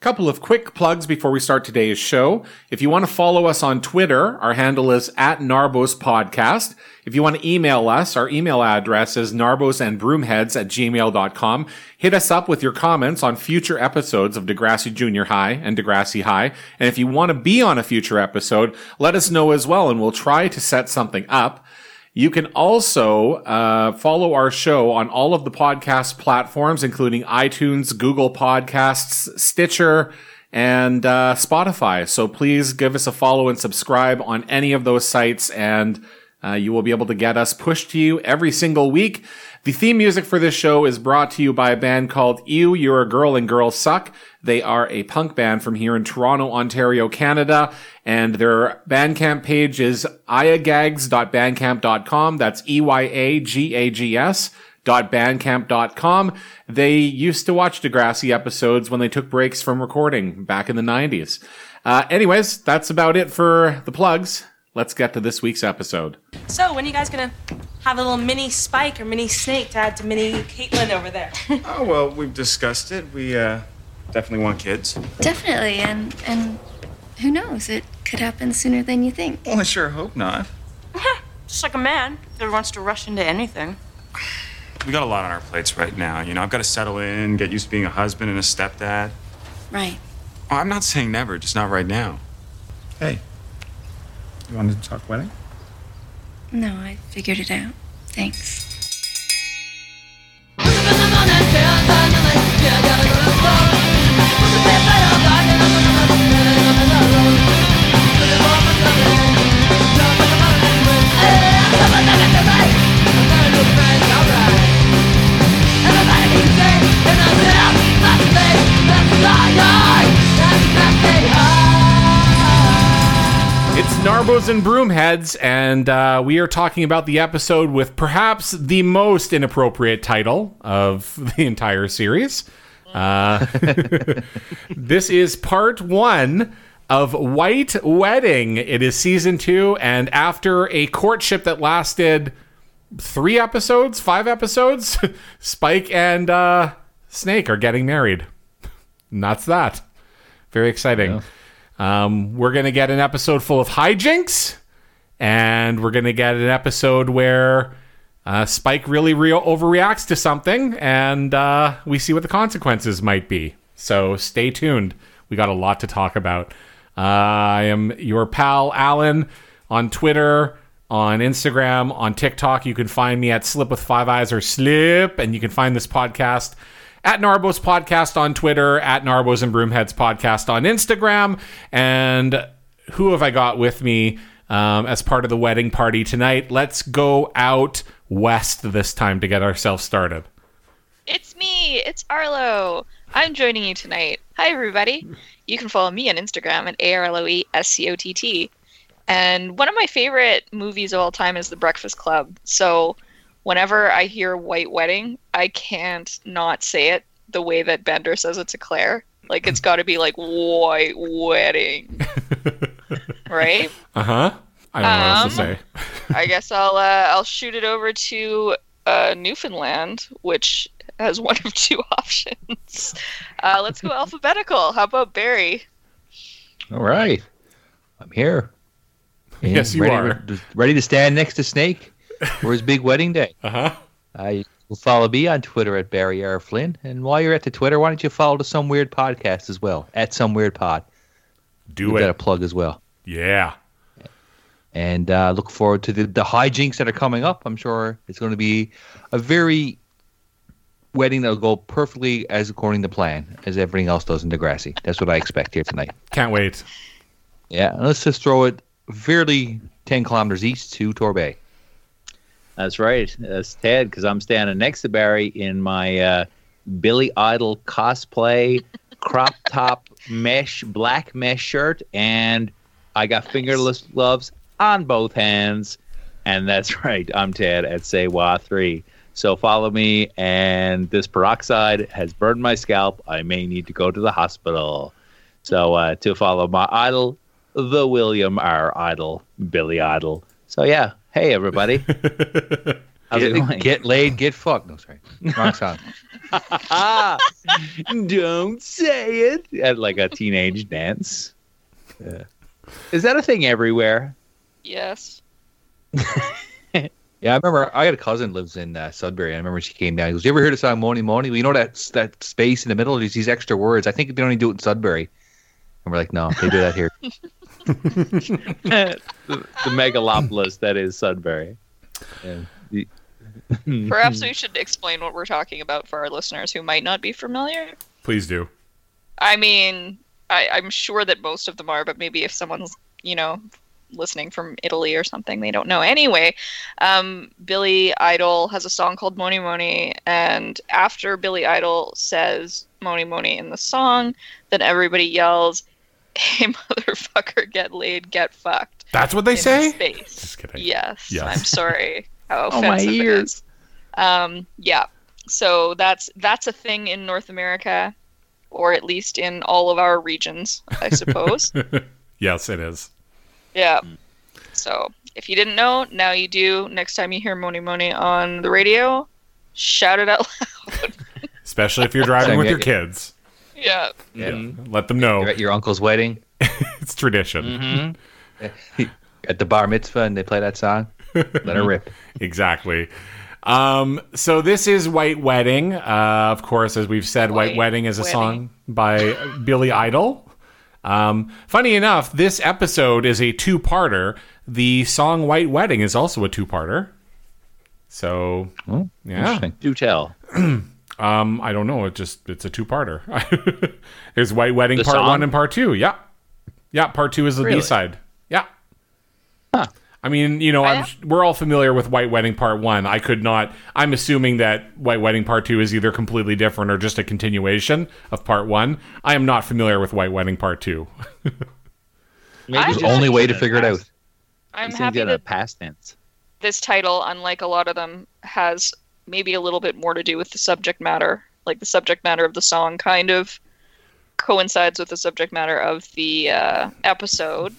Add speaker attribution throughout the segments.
Speaker 1: Couple of quick plugs before we start today's show. If you want to follow us on Twitter, our handle is at Narbos Podcast. If you want to email us, our email address is narbosandbroomheads at gmail.com. Hit us up with your comments on future episodes of Degrassi Junior High and Degrassi High. And if you want to be on a future episode, let us know as well and we'll try to set something up. You can also uh, follow our show on all of the podcast platforms, including iTunes, Google Podcasts, Stitcher, and uh, Spotify. So please give us a follow and subscribe on any of those sites, and uh, you will be able to get us pushed to you every single week. The theme music for this show is brought to you by a band called Ew, You're a Girl and Girls Suck. They are a punk band from here in Toronto, Ontario, Canada, and their Bandcamp page is iagags.bandcamp.com. That's E-Y-A-G-A-G-S bandcamp.com. They used to watch Degrassi episodes when they took breaks from recording back in the 90s. Uh, anyways, that's about it for the plugs. Let's get to this week's episode.
Speaker 2: So, when are you guys gonna have a little mini spike or mini snake to add to mini Caitlin over there?
Speaker 3: oh, well, we've discussed it. We, uh, definitely want kids.
Speaker 4: Definitely, and and who knows? It could happen sooner than you think.
Speaker 3: Well, I sure hope not.
Speaker 2: Just like a man that wants to rush into anything.
Speaker 3: We got a lot on our plates right now. You know, I've got to settle in, get used to being a husband and a stepdad.
Speaker 4: Right.
Speaker 3: Oh, I'm not saying never, just not right now. Hey, you wanted to talk wedding?
Speaker 4: No, I figured it out. Thanks.
Speaker 1: Narbos and Broomheads, and uh, we are talking about the episode with perhaps the most inappropriate title of the entire series. Uh, this is part one of White Wedding. It is season two, and after a courtship that lasted three episodes, five episodes, Spike and uh, Snake are getting married. And that's that. Very exciting.
Speaker 5: Yeah.
Speaker 1: Um, we're going to get an episode full of hijinks, and we're going to get an episode where uh, Spike really re- overreacts to something, and uh, we see what the consequences might be. So stay tuned. We got a lot to talk about. Uh, I am your pal, Alan, on Twitter, on Instagram, on TikTok. You can find me at Slip with Five Eyes or Slip, and you can find this podcast at Narbos Podcast on Twitter, at Narbos and Broomheads Podcast on Instagram. And who have I got with me um, as part of the wedding party tonight? Let's go out west this time to get ourselves started.
Speaker 6: It's me, it's Arlo. I'm joining you tonight. Hi, everybody. You can follow me on Instagram at A R L O E S C O T T. And one of my favorite movies of all time is The Breakfast Club. So whenever I hear White Wedding, I can't not say it the way that Bender says it to Claire. Like, it's got to be like White Wedding. right?
Speaker 1: Uh huh. I don't know what else to
Speaker 6: Um,
Speaker 1: say.
Speaker 6: I guess I'll uh, I'll shoot it over to uh, Newfoundland, which has one of two options. Uh, let's go alphabetical. How about Barry?
Speaker 5: All right. I'm here. And
Speaker 1: Yes, you
Speaker 5: ready,
Speaker 1: are.
Speaker 5: Ready to stand next to Snake for his big wedding day.
Speaker 1: Uh huh.
Speaker 5: Uh, you will follow me on Twitter at Barry R. Flynn. And while you're at the Twitter, why don't you follow the Some Weird Podcast as well? At Some Weird Pod.
Speaker 1: Do
Speaker 5: We've got a plug as well.
Speaker 1: Yeah.
Speaker 5: And uh, look forward to the, the hijinks that are coming up. I'm sure it's going to be a very wedding that'll go perfectly as according to plan, as everything else does in Degrassi. That's what I expect here tonight.
Speaker 1: Can't wait.
Speaker 5: Yeah, let's just throw it fairly 10 kilometers east to Torbay.
Speaker 7: That's right. That's Ted, because I'm standing next to Barry in my uh, Billy Idol cosplay, crop top mesh, black mesh shirt, and I got fingerless gloves on both hands. And that's right. I'm Ted at Say Wah 3. So follow me, and this peroxide has burned my scalp. I may need to go to the hospital. So uh, to follow my idol, the William R. Idol, Billy Idol. So yeah, hey everybody. How's it
Speaker 5: Get,
Speaker 7: going?
Speaker 5: get laid, get fucked. No, sorry, wrong song.
Speaker 7: Don't say it. At like a teenage dance. Yeah. Is that a thing everywhere?
Speaker 6: Yes.
Speaker 5: Yeah, I remember. I got a cousin lives in uh, Sudbury. I remember she came down. He goes, "You ever heard the song Mony Mony?" Well, you know that that space in the middle. There's these extra words. I think they only do it in Sudbury. And we're like, "No, they do that here."
Speaker 7: the, the megalopolis that is Sudbury. Yeah.
Speaker 6: Perhaps we should explain what we're talking about for our listeners who might not be familiar.
Speaker 1: Please do.
Speaker 6: I mean, I, I'm sure that most of them are, but maybe if someone's, you know, listening from Italy or something, they don't know. Anyway, um, Billy Idol has a song called Mony Mony, and after Billy Idol says Mony Mony in the song, then everybody yells, Hey, motherfucker, get laid, get fucked.
Speaker 1: That's what they
Speaker 6: in
Speaker 1: say?
Speaker 6: Space.
Speaker 1: Just kidding.
Speaker 6: Yes.
Speaker 1: Yes.
Speaker 6: I'm sorry how
Speaker 7: Oh, my ears.
Speaker 6: is. Um, yeah. So that's that's a thing in North America, or at least in all of our regions, I suppose.
Speaker 1: Yes, it is.
Speaker 6: yeah. So if you didn't know, now you do. Next time you hear Mony Mony on the radio, shout it out loud.
Speaker 1: Especially if you're driving with your kids.
Speaker 6: Yeah.
Speaker 1: Yeah. Let them know.
Speaker 5: You're at your uncle's wedding
Speaker 1: It's tradition.
Speaker 5: at the bar mitzvah, and they play that song. Let her rip.
Speaker 1: Exactly. Um, so this is White Wedding. Uh, of course, as we've said, White,
Speaker 6: White
Speaker 1: Wedding is a
Speaker 6: Wedding.
Speaker 1: song by Billy Idol. Um, funny enough, this episode is a two-parter. The song White Wedding is also a two-parter. So,
Speaker 5: Oh,
Speaker 1: yeah.
Speaker 7: Do tell.
Speaker 1: Um, I don't know. It just it's a two-parter. There's White Wedding
Speaker 7: The
Speaker 1: Part
Speaker 7: song?
Speaker 1: One and Part Two. Yeah, yeah. Part Two is the
Speaker 7: Really?
Speaker 1: B side. Yeah. I mean, you know, I'm, we're all familiar with White Wedding Part One. I could not. I'm assuming that White Wedding Part Two is either completely different or just a continuation of Part One. I am not familiar with White Wedding Part Two.
Speaker 7: Maybe
Speaker 6: I'm
Speaker 5: Only way to
Speaker 7: in
Speaker 5: figure it out.
Speaker 6: I'm happy
Speaker 7: in a
Speaker 6: that
Speaker 7: past tense.
Speaker 6: this title, unlike a lot of them, has maybe a little bit more to do with the subject matter. Like the subject matter of the song kind of coincides with the subject matter of the uh, episode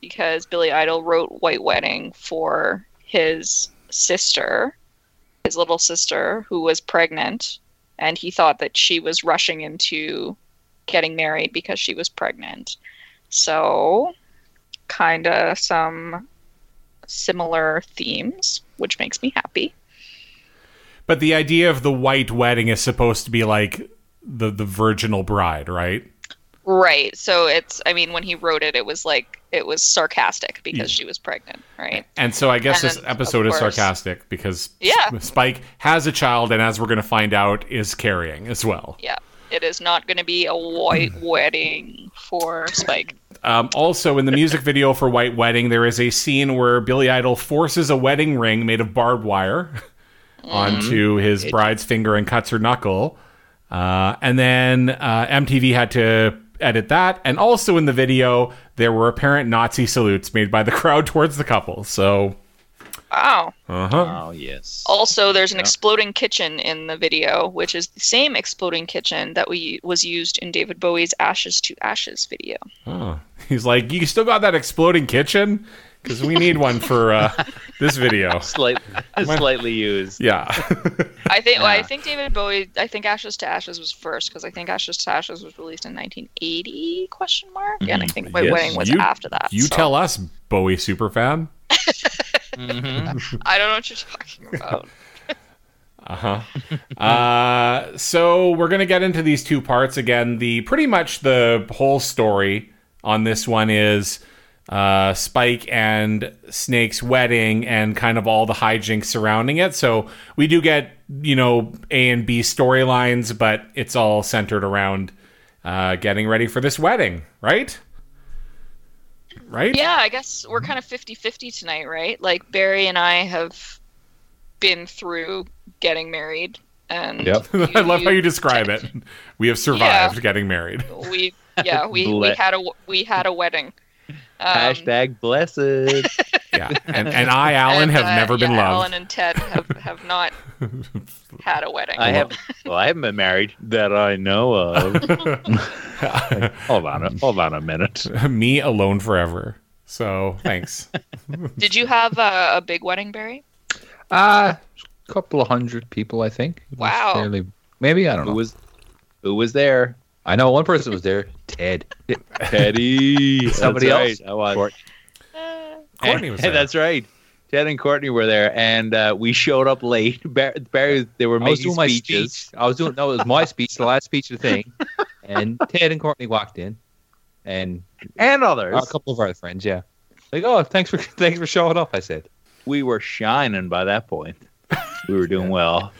Speaker 6: because Billy Idol wrote White Wedding for his sister, his little sister, who was pregnant, and he thought that she was rushing into getting married because she was pregnant. So, kind of some similar themes, which makes me happy.
Speaker 1: But the idea of the white wedding is supposed to be like the the virginal bride, right?
Speaker 6: Right. So it's I mean when he wrote it it was like it was sarcastic because she was pregnant, right?
Speaker 1: And so I guess this episode is sarcastic because
Speaker 6: Yeah.
Speaker 1: Spike has a child, and as we're going to find out, is carrying as well.
Speaker 6: Yeah. It is not going to be a white wedding for Spike.
Speaker 1: Um, also, in the music video for White Wedding, there is a scene where Billy Idol forces a wedding ring made of barbed wire onto his bride's finger and cuts her knuckle. Uh, and then uh, MTV had to edit that. And also in the video, there were apparent Nazi salutes made by the crowd towards the couple. So,
Speaker 6: Wow.
Speaker 1: uh huh.
Speaker 7: Oh yes.
Speaker 6: Also, there's an exploding kitchen in the video, which is the same exploding kitchen that we was used in David Bowie's Ashes to Ashes video.
Speaker 1: Oh. He's like, You still got that exploding kitchen? Because we need one for uh, this video.
Speaker 7: Slight, slightly used.
Speaker 1: Yeah.
Speaker 6: I think well, I think David Bowie. I think Ashes to Ashes was first because I think Ashes to Ashes was released in 1980 question mark, and I think White
Speaker 7: Yes.
Speaker 6: Wedding was
Speaker 1: You-
Speaker 6: after that.
Speaker 1: you
Speaker 6: so
Speaker 1: tell us, Bowie superfan.
Speaker 6: I don't know what you're talking about. Uh-huh.
Speaker 1: Uh, so we're gonna get into these two parts again. The pretty much the whole story on this one is uh, Spike and Snake's wedding and kind of all the hijinks surrounding it. So we do get you know A and B storylines, but it's all centered around uh, getting ready for this wedding, right? Right?
Speaker 6: yeah, I guess we're kind of 50-50 tonight, right? Like Barry and I have been through getting married, and
Speaker 5: Yep.
Speaker 1: I love how you describe it. We have survived getting married.
Speaker 6: We yeah we, we had a we had a wedding. Um,
Speaker 7: Hashtag blessed.
Speaker 1: Yeah, and and I, Alan,
Speaker 6: and,
Speaker 1: have
Speaker 6: uh,
Speaker 1: never been
Speaker 6: yeah,
Speaker 1: loved.
Speaker 6: Alan and Ted have, have not had a wedding.
Speaker 7: I have. Well, I haven't been married that I know of. hold on. A, hold on a minute.
Speaker 1: Me alone forever. So thanks.
Speaker 6: Did you have a, a big wedding, Barry?
Speaker 5: Uh couple of hundred people, I think.
Speaker 6: Wow.
Speaker 5: fairly- maybe I don't know.
Speaker 7: Who
Speaker 5: know.
Speaker 7: was who was there?
Speaker 5: I know one person was there. Ted.
Speaker 7: Teddy.
Speaker 5: Somebody
Speaker 7: That's
Speaker 5: else.
Speaker 7: right. I was.
Speaker 5: Court-
Speaker 1: Courtney was there.
Speaker 7: That's right. Ted and Courtney were there, and uh, we showed up late. Bar- Barry, they were
Speaker 5: I was
Speaker 7: making
Speaker 5: doing my
Speaker 7: speeches.
Speaker 5: speech. I was doing no, it was my speech, the last speech of the thing, and Ted and Courtney walked in, and
Speaker 7: and others.
Speaker 5: a couple of our friends, yeah. Like, oh, thanks for thanks for showing up. I said.
Speaker 7: we were shining by that point. We were doing well.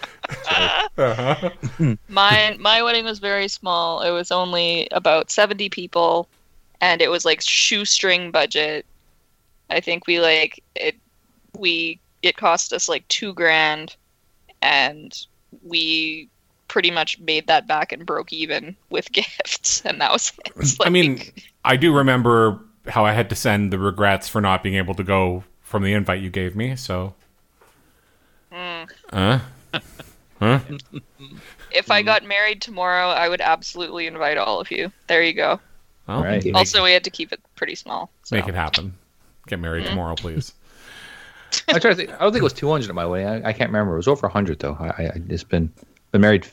Speaker 6: Mine, my wedding was very small. It was only about 70 people, and it was like shoestring budget. I think we like it. We it cost us like two grand, and we pretty much made that back and broke even with gifts, and that was it. It's
Speaker 1: I mean, I do remember how I had to send the regrets for not being able to go from the invite you gave me. So, uh, huh?
Speaker 6: if I got married tomorrow, I would absolutely invite all of you. There you go.
Speaker 1: Well,
Speaker 7: Right.
Speaker 1: make,
Speaker 6: Also, we had to keep it pretty small. So.
Speaker 1: make it happen. Get married mm-hmm. tomorrow, please.
Speaker 5: I try to think. I don't think it was 200 at my way. I, I can't remember. It was over 100 though. I, I I just been been married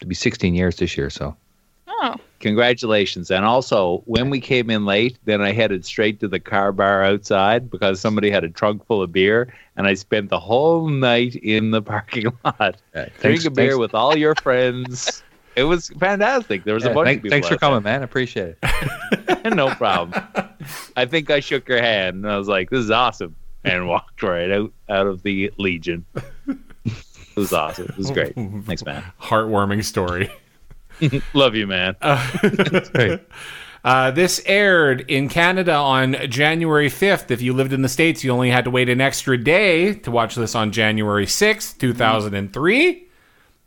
Speaker 5: to be 16 years this year. So
Speaker 6: Oh,
Speaker 7: Congratulations. And also, when we came in late, then I headed straight to the car bar outside because somebody had a trunk full of beer, and I spent the whole night in the parking lot. Drink
Speaker 5: thanks-
Speaker 7: beer
Speaker 5: thanks-
Speaker 7: with all your friends. It was fantastic. There was
Speaker 5: yeah,
Speaker 7: a bunch
Speaker 5: thank-
Speaker 7: of people.
Speaker 5: thanks for
Speaker 7: out there.
Speaker 5: coming, man. I appreciate it.
Speaker 7: no problem. I think I shook your hand and I was like, "This is awesome," and walked right out out of the Legion. It was awesome. It was great. Thanks, man.
Speaker 1: Heartwarming story.
Speaker 7: Love you, man.
Speaker 5: Great.
Speaker 1: Uh, this aired in Canada on January 5th. If you lived in the States, you only had to wait an extra day to watch this on January 6th, 2003.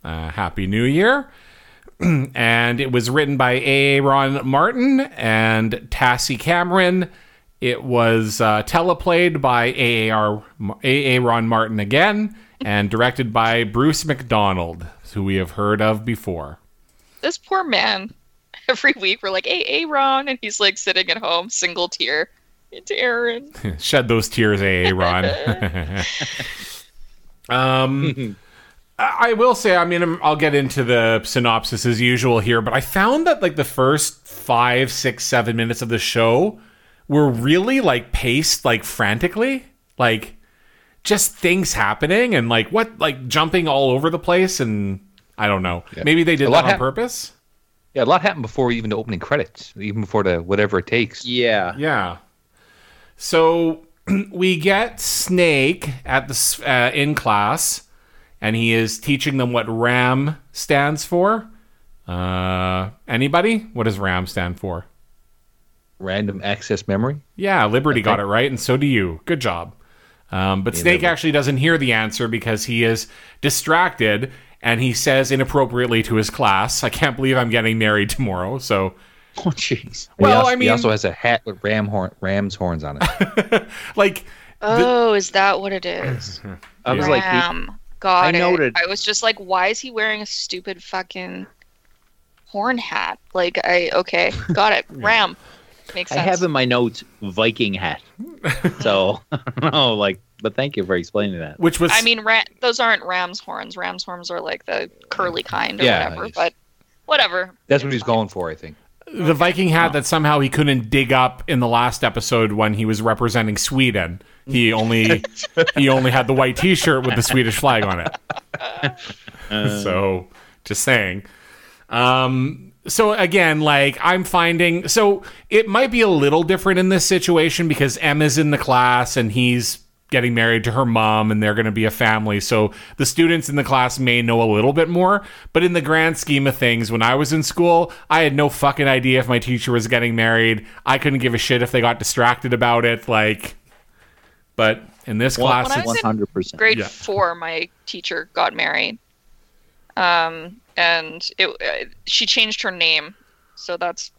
Speaker 1: Uh, Happy New Year. and it was written by Aaron Martin and Tassie Cameron. It was uh, teleplayed by AAR, Aaron Martin again and directed by Bruce McDonald, who we have heard of before.
Speaker 6: This poor man. Every week we're like, "Hey, Aaron," and he's like sitting at home, single tear. It's Aaron.
Speaker 1: Shed those tears, eh, Ron? um, I I will say, I mean, I'll get into the synopsis as usual here, but I found that like the first five, six, seven minutes of the show were really like paced like frantically, like just things happening and like what, like jumping all over the place, and I don't know. Maybe they did
Speaker 5: A
Speaker 1: that
Speaker 5: lot
Speaker 1: on
Speaker 5: hap-
Speaker 1: purpose.
Speaker 5: Yeah, a lot happened before even the opening credits, even before the whatever it takes.
Speaker 7: Yeah.
Speaker 1: Yeah. So we get Snake at the uh, in class, and he is teaching them what RAM stands for. Uh, anybody? What does RAM stand for?
Speaker 5: Random access memory.
Speaker 1: Yeah, Liberty got it right, and so do you. Good job. Um, but Snake actually doesn't hear the answer because he is distracted, and he says inappropriately to his class, "I can't believe I'm getting married tomorrow." So,
Speaker 7: Oh, jeez.
Speaker 1: Well,
Speaker 5: also-
Speaker 1: I mean,
Speaker 5: he also has a hat with ram horn, ram's horns on it.
Speaker 1: like,
Speaker 6: Oh, is that what it is?
Speaker 7: I was like, he-
Speaker 6: Ram. Got
Speaker 7: I
Speaker 6: it.
Speaker 7: noted-
Speaker 6: I was just like, why is he wearing a stupid fucking horn hat? Like, I okay, got it. Ram. Makes
Speaker 7: I have in my notes Viking hat. So I don't know, like, but thank you for explaining that.
Speaker 1: which was
Speaker 6: I mean, ra- those aren't ram's horns. Ram's horns are like the curly kind or
Speaker 5: Yeah,
Speaker 6: whatever. But whatever.
Speaker 5: That's what he's going for, I think.
Speaker 1: the Viking hat that somehow he couldn't dig up in the last episode when he was representing Sweden. He only he only had the white T-shirt with the Swedish flag on it. so, just saying. Um, so again, like I'm finding, so it might be a little different in this situation because Emma's in the class and he's getting married to her mom and they're going to be a family. So the students in the class may know a little bit more, but in the grand scheme of things, when I was in school, I had no fucking idea if my teacher was getting married. I couldn't give a shit if they got distracted about it. Like, but in this class,
Speaker 6: when I
Speaker 1: it's-
Speaker 6: was
Speaker 7: 100%.
Speaker 6: grade
Speaker 1: Yeah.
Speaker 6: four, my teacher got married, um, and it uh, she changed her name, so that's,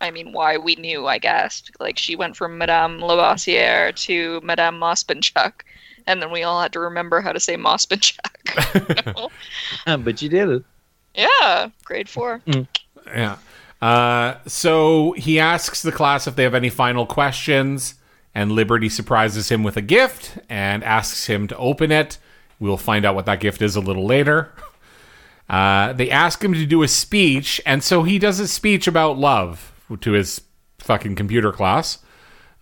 Speaker 6: I mean, why we knew, I guess. Like she went from Madame Lavoisier to Madame Mospinchuk, and then we all had to remember how to say Mospinchuk.
Speaker 7: but you did it.
Speaker 6: yeah, grade four.
Speaker 1: Yeah. Uh, so he asks the class if they have any final questions, and Liberty surprises him with a gift and asks him to open it. We'll find out what that gift is a little later. Uh, they ask him to do a speech, and so he does a speech about love to his fucking computer class.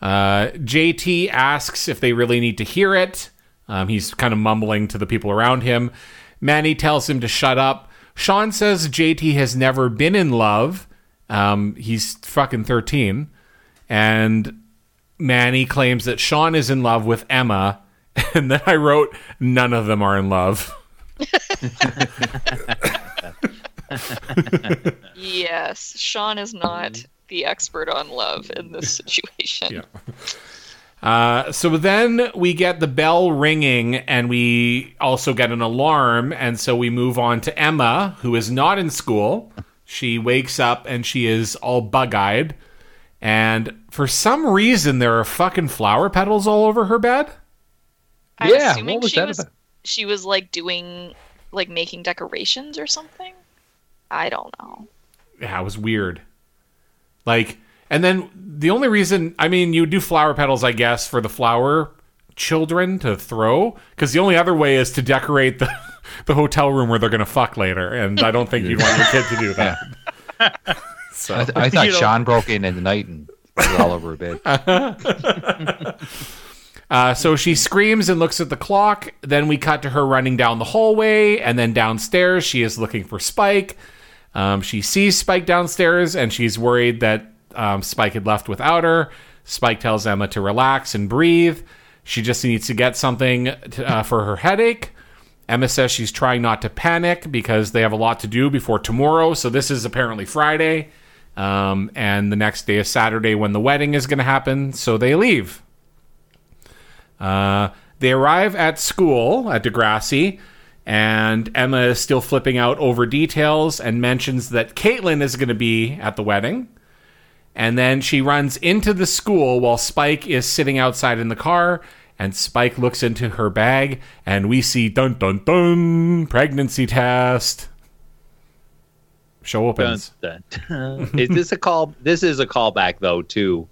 Speaker 1: Uh, JT asks if they really need to hear it. Um, he's kind of mumbling to the people around him. Manny tells him to shut up. Sean says JT has never been in love. Um, he's fucking 13. And Manny claims that Sean is in love with Emma. And then I wrote, none of them are in love.
Speaker 6: Yes, Sean is not the expert on love in this situation.
Speaker 1: Yeah. Uh, so then we get the bell ringing, and we also get an alarm, and so we move on to Emma, who is not in school. She wakes up and she is all bug-eyed, and for some reason there are fucking flower petals all over her bed.
Speaker 6: I'm
Speaker 5: Yeah,
Speaker 6: assuming
Speaker 5: what was
Speaker 6: she
Speaker 5: that
Speaker 6: was
Speaker 5: about?
Speaker 6: she was like doing like making decorations or something. I don't know.
Speaker 1: Yeah, it was weird. Like, and then the only reason, I mean, you do flower petals, I guess, for the flower children to throw, because the only other way is to decorate the the hotel room where they're gonna fuck later, and I don't think you'd want your kid to do that. so
Speaker 5: I, th- I thought
Speaker 7: You know-
Speaker 5: Sean broke in in the night and was all over her bed.
Speaker 1: Uh, so she screams and looks at the clock. Then we cut to her running down the hallway, and then downstairs she is looking for Spike. Um, she sees Spike downstairs, and she's worried that um, Spike had left without her. Spike tells Emma to relax and breathe. She just needs to get something to, uh, for her headache. Emma says she's trying not to panic because they have a lot to do before tomorrow. So this is apparently Friday, um, and the next day is Saturday when the wedding is going to happen. So they leave. Uh, they arrive at school at Degrassi, and Emma is still flipping out over details and mentions that Caitlin is going to be at the wedding. And then she runs into the school while Spike is sitting outside in the car. And Spike looks into her bag, and we see dun dun dun pregnancy test. Show
Speaker 7: Dun,
Speaker 1: opens.
Speaker 7: dun, dun. is this a call? This is a callback though to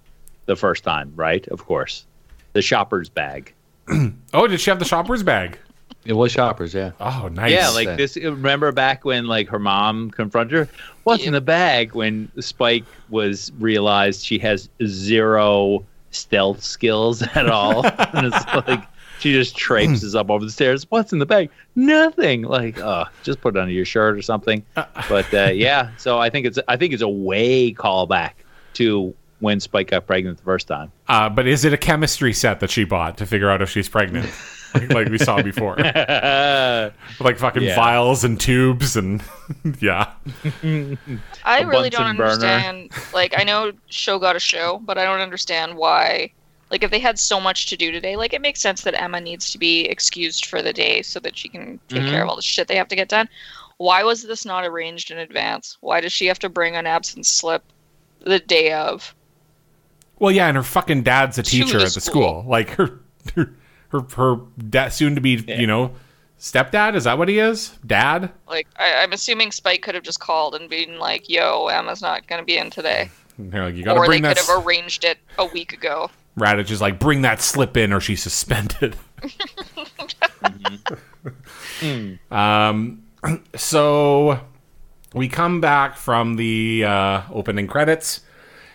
Speaker 7: the first time, right? Of course, the shopper's bag.
Speaker 1: Oh, did she have the shopper's bag?
Speaker 5: It was shoppers, yeah.
Speaker 1: Oh, nice.
Speaker 7: Yeah, like this. Remember back when like her mom confronted her, "What's in the bag?" When Spike was realized she has zero stealth skills at all, and it's like she just traipses up over the stairs. What's in the bag? Nothing. Like, oh, just put it under your shirt or something. But uh, yeah, so I think it's I think it's a way callback to when Spike got pregnant the first time.
Speaker 1: Uh, but is it a chemistry set that she bought to figure out if she's pregnant? like, like we saw before. like fucking
Speaker 7: Yeah.
Speaker 1: vials and tubes and yeah.
Speaker 6: I
Speaker 7: A
Speaker 6: really don't
Speaker 7: Bunsen burner.
Speaker 6: understand. Like, I know show got a show, but I don't understand why. Like, if they had so much to do today, like it makes sense that Emma needs to be excused for the day so that she can take
Speaker 7: Mm-hmm.
Speaker 6: care of all the shit they have to get done. Why was this not arranged in advance? Why does she have to bring an absence slip the day of?
Speaker 1: Well, yeah, and her fucking dad's a teacher
Speaker 6: the
Speaker 1: at the school. Like her, her, her, her dad, soon to be, you know, stepdad. Is that what he is? Dad.
Speaker 6: Like, I, I'm assuming Spike could have just called and been like, "Yo, Emma's not going to be in today,"
Speaker 1: And they're like, you got to
Speaker 6: or they
Speaker 1: bring
Speaker 6: could have arranged it a week ago.
Speaker 1: Raditch is like, bring that slip in, or she's suspended. um, so we come back from the uh, opening credits.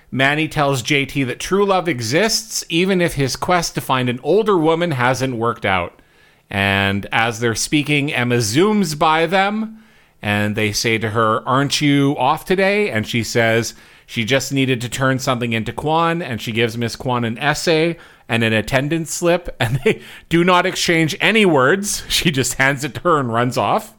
Speaker 1: Manny tells JT that true love exists, even if his quest to find an older woman hasn't worked out. And as they're speaking, Emma zooms by them and they say to her, Aren't you off today? And she says she just needed to turn something into Kwan. And she gives Miss Kwan an essay and an attendance slip. And they do not exchange any words. She just hands it to her and runs off.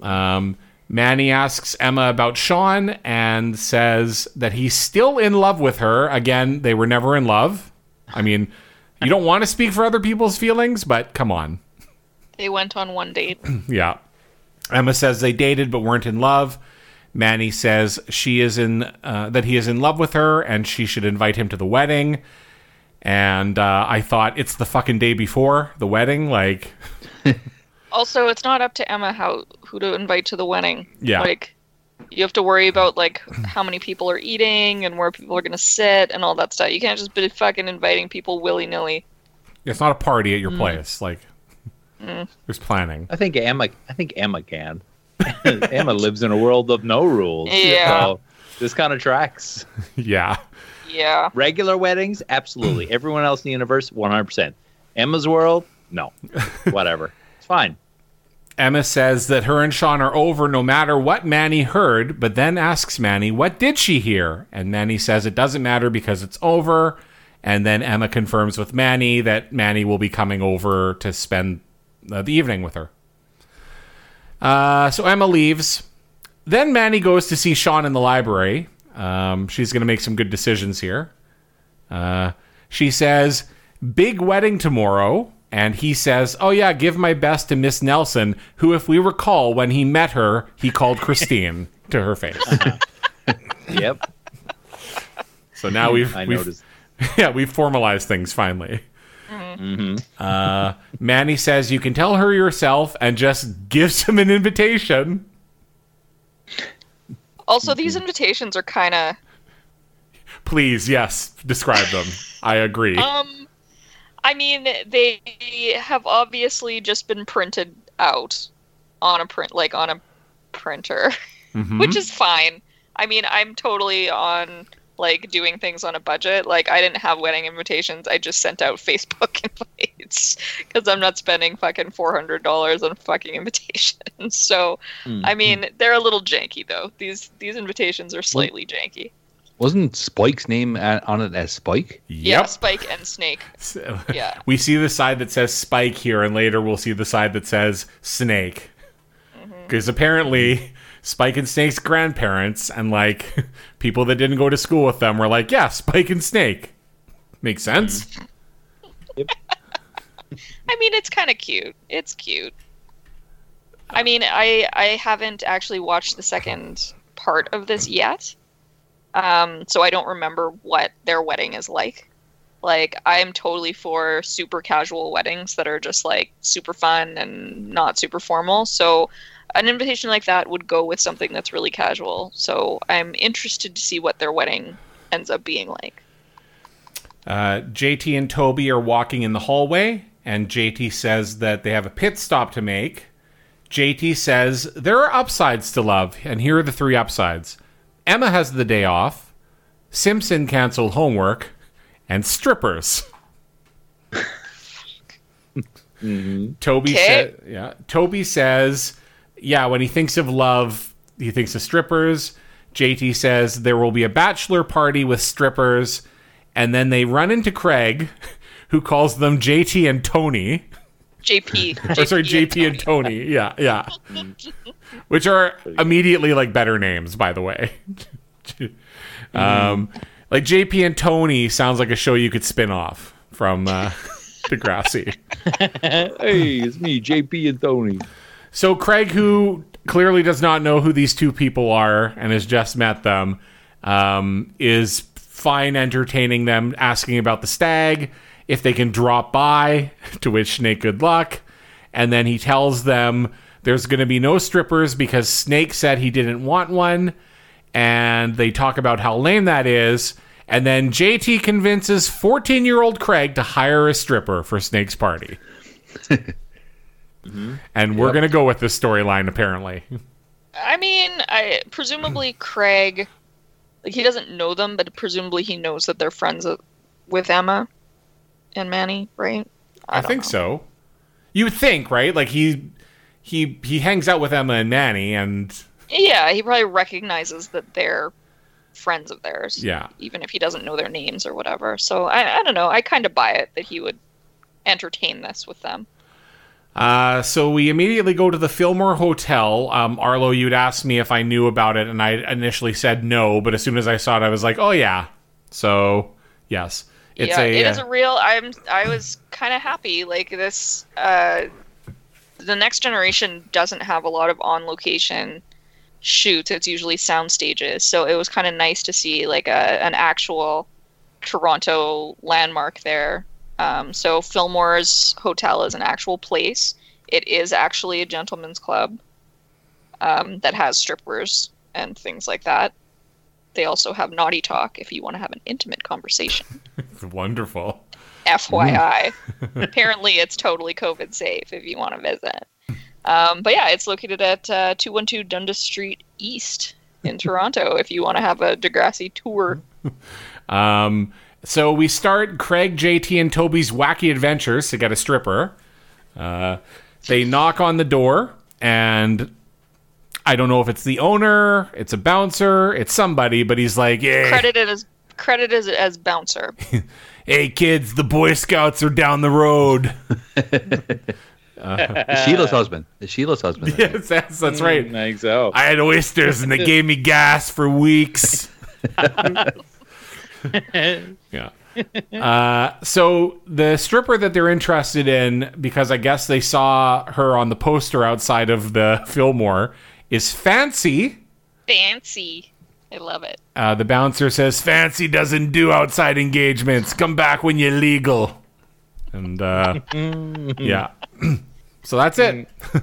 Speaker 1: Um, Manny asks Emma about Sean and says that he's still in love with her. Again, they were never in love. I mean, you don't want to speak for other people's feelings, but come on.
Speaker 6: They went on one date.
Speaker 1: Yeah. Emma says they dated but weren't in love. Manny says she is in uh, that he is in love with her and she should invite him to the wedding. And uh, I thought it's the fucking day before the wedding. Like,
Speaker 6: Also, it's not up to Emma how who to invite to the wedding.
Speaker 1: Yeah.
Speaker 6: Like you have to worry about like how many people are eating and where people are gonna sit and all that stuff. You can't just be fucking inviting people willy nilly.
Speaker 1: it's not a party at your mm. place. Like, mm. there's planning?
Speaker 7: I think Emma. I think Emma can. Emma lives in a world of no rules.
Speaker 6: Yeah.
Speaker 7: So this kind of tracks.
Speaker 1: Yeah.
Speaker 6: Yeah.
Speaker 7: Regular weddings, absolutely. Everyone else in the universe, one hundred percent. Emma's world, no. Whatever. It's fine.
Speaker 1: Emma says that her and Sean are over no matter what Manny heard, but then asks Manny, What did she hear? And Manny says it doesn't matter because it's over. And then Emma confirms with Manny that Manny will be coming over to spend uh, the evening with her. Uh, so Emma leaves. Then Manny goes to see Sean in the library. Um, she's going to make some good decisions here. Uh, she says, Big wedding tomorrow. And he says, Oh, yeah, give my best to Miss Nelson, who, if we recall, when he met her, he called Christine to her face.
Speaker 7: Yep.
Speaker 1: So now we've,
Speaker 7: I
Speaker 1: we've yeah, we've formalized things finally. Uh, Manny says you can tell her yourself and just gives him an invitation.
Speaker 6: Also, these invitations are kind of
Speaker 1: Please, yes, describe them. I agree.
Speaker 6: um I mean, they have obviously just been printed out on a print like on a printer,
Speaker 1: Mhm.
Speaker 6: which is fine. I mean, I'm totally on like doing things on a budget. Like I didn't have wedding invitations. I just sent out Facebook invites cuz I'm not spending fucking $400 on fucking invitations. So, I mean, they're a little janky though. These these invitations are slightly janky.
Speaker 5: Wasn't Spike's name on it as Spike?
Speaker 6: Yeah, Spike and Snake.
Speaker 1: So-
Speaker 6: Yeah.
Speaker 1: We see the side that says Spike here, and later we'll see the side that says Snake.
Speaker 6: Mm-hmm.
Speaker 1: Because apparently, Spike and Snake's grandparents and like people that didn't go to school with them were like, yeah, Spike and Snake. Makes sense. Mm-hmm.
Speaker 6: I mean, it's kind of cute. It's cute. I uh. mean, I I haven't actually watched the second part of this uh. yet, um, so I don't remember what their wedding is like. Like, I'm totally for super casual weddings that are just like super fun and not super formal. So, an invitation like that would go with something that's really casual. So, I'm interested to see what their wedding ends up being like.
Speaker 1: Uh, JT and Toby are walking in the hallway, and JT says that they have a pit stop to make. JT says there are upsides to love, and here are the three upsides Emma has the day off, Simpson canceled homework, and strippers. Mm-hmm. Toby
Speaker 6: Okay.
Speaker 1: said, "Yeah." Toby says, "Yeah." When he thinks of love, he thinks of strippers. JT says there will be a bachelor party with strippers, and then they run into Craig, who calls them JT and Tony.
Speaker 6: JP.
Speaker 1: Or sorry, JP and Tony. Yeah, yeah. Which are immediately like better names, by the way. um, like JP and Tony sounds like a show you could spin off from uh, Degrassi.
Speaker 7: hey, it's me, JP and Tony.
Speaker 1: So Craig, who clearly does not know who these two people are and has just met them, um, is fine entertaining them, asking about the stag, if they can drop by, to which Snake good luck. And then he tells them there's going to be no strippers because Snake said he didn't want one. And they talk about how lame that is. And then JT convinces 14 year old Craig to hire a stripper for Snake's party. Mm-hmm. And we're going to go with this storyline, apparently.
Speaker 6: I mean, I presumably Craig, like he doesn't know them, but presumably he knows that they're friends with- with Emma and Manny, right?
Speaker 1: I,
Speaker 6: don't
Speaker 1: think
Speaker 6: know.
Speaker 1: so. You would think, right? Like he he he hangs out with Emma and Manny and
Speaker 6: Yeah, he probably recognizes that they're friends of theirs.
Speaker 1: Yeah.
Speaker 6: Even if he doesn't know their names or whatever. So I, I don't know. I kind of buy it that he would entertain this with them.
Speaker 1: uh so we immediately go to the Filmore Hotel. Um Arlo, you'd asked me if I knew about it and I initially said no, but as soon as I saw it I was like, "Oh yeah." So, yes. It's
Speaker 6: yeah,
Speaker 1: a
Speaker 6: it is
Speaker 1: uh,
Speaker 6: a real. I'm. I was kind of happy. Like this. Uh, the next generation doesn't have a lot of on location shoots. It's usually sound stages. So it was kind of nice to see like a an actual Toronto landmark there. Um, so Filmore's hotel is an actual place. It is actually a gentleman's club um, that has strippers and things like that. They also have naughty talk if you want to have an intimate conversation.
Speaker 1: It's wonderful.
Speaker 6: FYI. Apparently, it's totally COVID safe if you want to visit. Um, but yeah, it's located at uh, 212 Dundas Street East in Toronto if you want to have a Degrassi tour.
Speaker 1: Um, so we start Craig, JT, and Toby's wacky adventures to get a stripper. Uh, they knock on the door, and I don't know if it's the owner, it's a bouncer, it's somebody, but he's like, "Yeah,
Speaker 6: Credited as credited as, as bouncer.
Speaker 1: hey kids, the Boy Scouts are down the road."
Speaker 5: It's Sheila's husband. It's Sheila's husband.
Speaker 1: yes, that's, that's right.
Speaker 7: I think so.
Speaker 1: I had oysters and they gave me gas for weeks. yeah. Uh, so the stripper that they're interested in, because I guess they saw her on the poster outside of the Filmore, is Fancy.
Speaker 6: Fancy. I love it.
Speaker 1: Uh, the bouncer says, Fancy doesn't do outside engagements. Come back when you're legal. And uh, yeah. so that's it.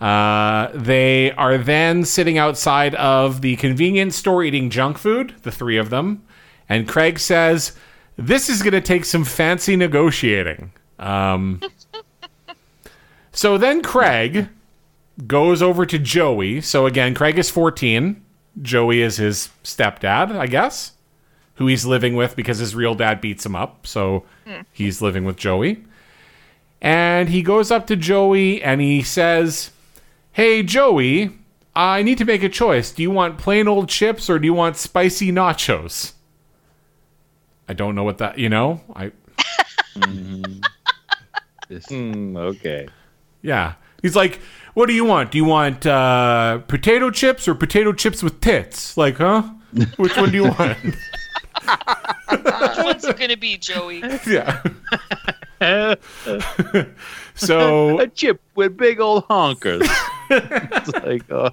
Speaker 1: Uh, they are then sitting outside of the convenience store eating junk food, the three of them. And Craig says, This is going to take some fancy negotiating. Um, so then Craig goes over to Joey. So again, Craig is 14. Joey is his stepdad, I guess, who he's living with because his real dad beats him up. So he's living with Joey. And he goes up to Joey and he says, Hey, Joey, I need to make a choice. Do you want plain old chips or do you want spicy nachos? I don't know what that, you know? I
Speaker 5: This-
Speaker 7: Hmm, okay.
Speaker 1: yeah. He's like, "What do you want? Do you want uh, potato chips or potato chips with tits?" Like, huh? Which one do you want?
Speaker 6: What's it gonna be, Joey?
Speaker 1: yeah. so
Speaker 7: A chip with big old honkers. it's like, oh,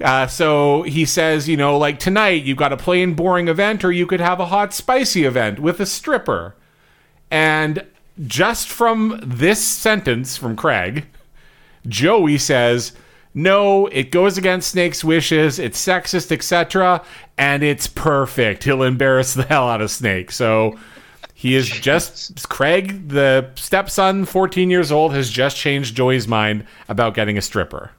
Speaker 1: Uh, so he says, you know, like tonight you've got a plain boring event, or you could have a hot spicy event with a stripper. And just from this sentence from Craig, Joey says, no, it goes against Snake's wishes, it's sexist, etc., and it's perfect. He'll embarrass the hell out of Snake. So he is just Craig, the stepson, 14 years old, has just changed Joey's mind about getting a stripper.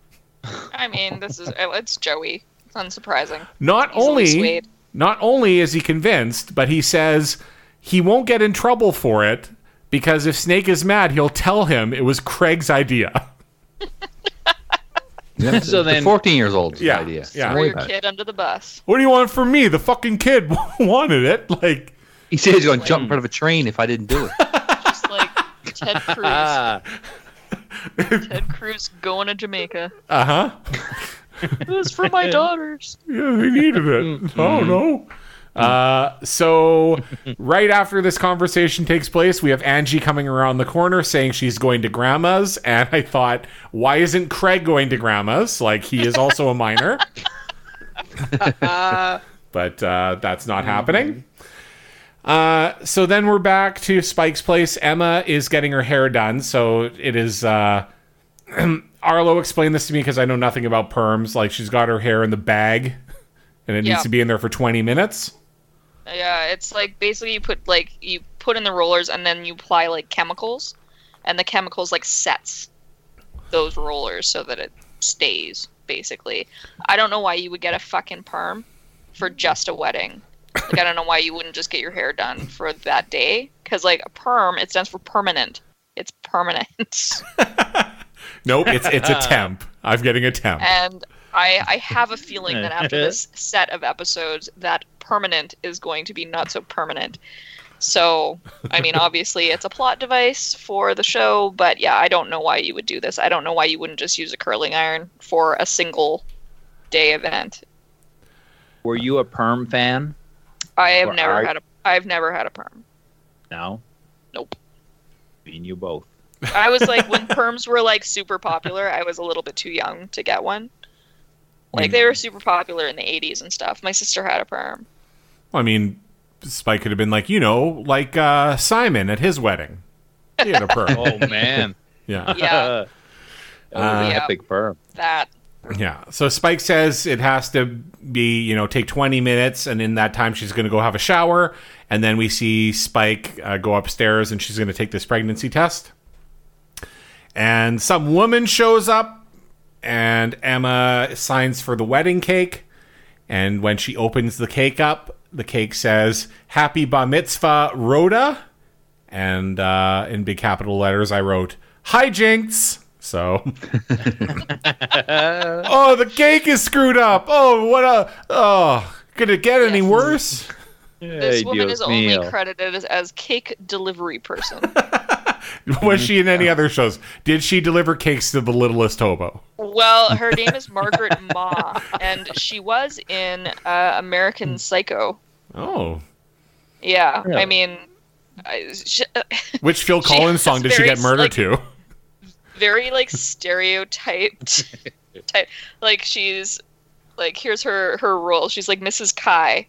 Speaker 6: I mean, this is uh, it's Joey. It's unsurprising.
Speaker 1: Not
Speaker 6: Easily
Speaker 1: only
Speaker 6: swayed.
Speaker 1: not only is he convinced, but he says he won't get in trouble for it because if Snake is mad, he'll tell him it was Craig's idea.
Speaker 5: Yeah,
Speaker 7: So
Speaker 5: the
Speaker 7: then-
Speaker 5: 14 years old
Speaker 1: Yeah,
Speaker 5: idea.
Speaker 1: yeah.
Speaker 6: Throw your kid under the bus.
Speaker 1: What do you want from me? The fucking kid wanted it. Like,
Speaker 5: He said he's going to jump in front of a train if I didn't do it.
Speaker 6: Just like Ted Cruz. Ted Cruz going to Jamaica.
Speaker 1: uh huh.
Speaker 6: It was for my daughters.
Speaker 1: Yeah, they needed it. oh no. Uh, so right after this conversation takes place, we have Angie coming around the corner saying she's going to grandma's, and I thought, why isn't Craig going to grandma's? Like he is also a minor. but uh, that's not happening. Uh, so then we're back to Spike's place. Emma is getting her hair done, so it is. Uh, Arlo explained this to me because I know nothing about perms. Like she's got her hair in the bag, and it needs to be in there for twenty minutes.
Speaker 6: Yeah, it's like basically you put like you put in the rollers and then you apply like chemicals, and the chemicals like sets those rollers so that it stays. Basically, I don't know why you would get a fucking perm for just a wedding. Like I don't know why you wouldn't just get your hair done for that day because like a perm it stands for permanent. It's permanent.
Speaker 1: Nope, it's it's a temp. I'm getting a temp.
Speaker 6: And I, I have a feeling that after this set of episodes, that permanent is going to be not so permanent. So, I mean, obviously, it's a plot device for the show, but yeah, I don't know why you would do this. I don't know why you wouldn't just use a curling iron for a single day event.
Speaker 7: were you a perm fan?
Speaker 6: I have
Speaker 7: Or
Speaker 6: never
Speaker 7: are-
Speaker 6: had a I've never had a perm.
Speaker 7: No.
Speaker 6: Nope.
Speaker 7: Me and you both.
Speaker 6: I was like when perms were like super popular, I was a little bit too young to get one. Like they were super popular in the 80s and stuff. My sister had a perm.
Speaker 1: I mean, Spike could have been like, you know, like uh, Simon at his wedding. He had a perm.
Speaker 7: Oh man.
Speaker 1: Yeah.
Speaker 6: Yeah.
Speaker 7: that was epic perm.
Speaker 6: that
Speaker 1: Yeah. So Spike says it has to be, you know, take 20 minutes, and in that time, she's going to go have a shower. And then we see Spike uh, go upstairs and she's going to take this pregnancy test. And some woman shows up, and Emma signs for the wedding cake. And when she opens the cake up, the cake says, Happy Bar Mitzvah, Rhoda. And uh, in big capital letters, I wrote, Hijinks. So, oh, the cake is screwed up. Oh, what a, oh, could it get any worse?
Speaker 6: This
Speaker 7: Ay,
Speaker 6: woman
Speaker 7: Dios
Speaker 6: is only credited as, as cake delivery person.
Speaker 1: Was she in any other shows? Did she deliver cakes to the littlest hobo?
Speaker 6: well, her name is Margaret Ma, and she was in uh, American Psycho.
Speaker 1: Oh,
Speaker 6: Yeah,
Speaker 7: Really?
Speaker 6: I mean, I, sh- uh,
Speaker 1: which Phil Collins song did she get murdered
Speaker 6: like-
Speaker 1: to?
Speaker 6: very like stereotyped type. Like she's like here's her her role. She's like Mrs. Kai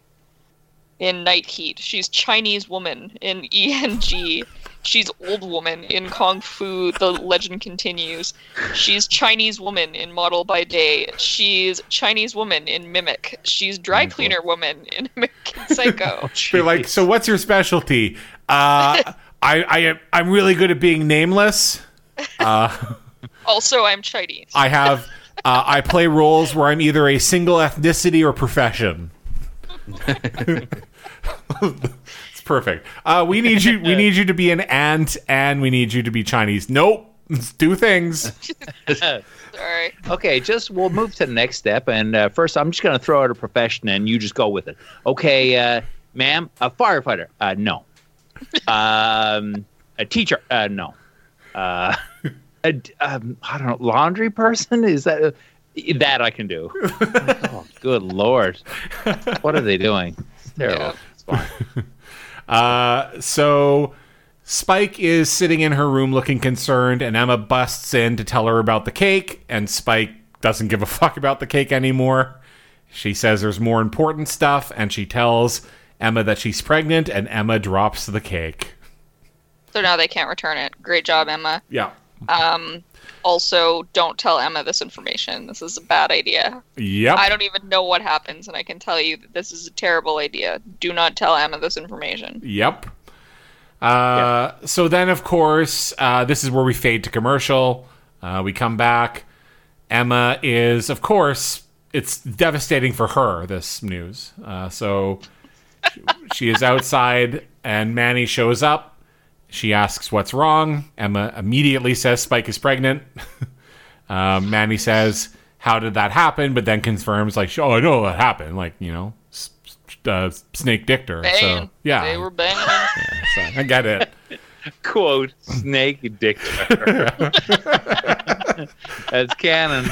Speaker 6: in Night Heat. She's Chinese woman in ENG. She's old woman in Kung Fu. The legend continues. She's Chinese woman in Model by Day. She's Chinese woman in Mimic. She's dry cleaner woman in American Psycho.
Speaker 1: They're like, so what's your specialty? Uh, I, I, I'm really good at being nameless.
Speaker 6: also, I'm Chinese.
Speaker 1: I have, uh, I play roles where I'm either a single ethnicity or profession. it's perfect. Uh, we need you. We need you to be an ant, and we need you to be Chinese. Nope. Let's do things.
Speaker 6: Sorry.
Speaker 7: Okay, just we'll move to the next step. And uh, first, I'm just going to throw out a profession, and you just go with it. Okay, uh, ma'am, a firefighter? Uh, no. Um, a teacher? Uh, no. Uh, a, d- um, I don't know, laundry person? Is that uh, that I can do? oh, good lord! What are they doing? It's terrible.
Speaker 6: Yeah.
Speaker 7: It's fine.
Speaker 1: Uh, so Spike is sitting in her room looking concerned, and Emma busts in to tell her about the cake, and Spike doesn't give a fuck about the cake anymore. She says there's more important stuff, and she tells Emma that she's pregnant, and Emma drops the cake.
Speaker 6: So now they can't return it. Great job, Emma.
Speaker 1: Yeah.
Speaker 6: Also, don't tell Emma this information. This is a bad idea.
Speaker 1: Yep.
Speaker 6: I don't even know what happens, and I can tell you that this is a terrible idea. Do not tell Emma this information.
Speaker 1: Yep. Uh, So then, of course, uh, this is where we fade to commercial. Uh, we come back. Emma is, of course, it's devastating for her, this news. Uh, so she is outside, and Manny shows up. She asks what's wrong. Emma immediately says Spike is pregnant. um, Manny says, How did that happen? But then confirms, like, Oh, I know that happened. Like, you know, s- s- uh, Snake Dichter.
Speaker 6: Banging.
Speaker 1: So, yeah.
Speaker 6: They were banging.
Speaker 1: So, I get it.
Speaker 7: Quote: Snake dick. That's canon.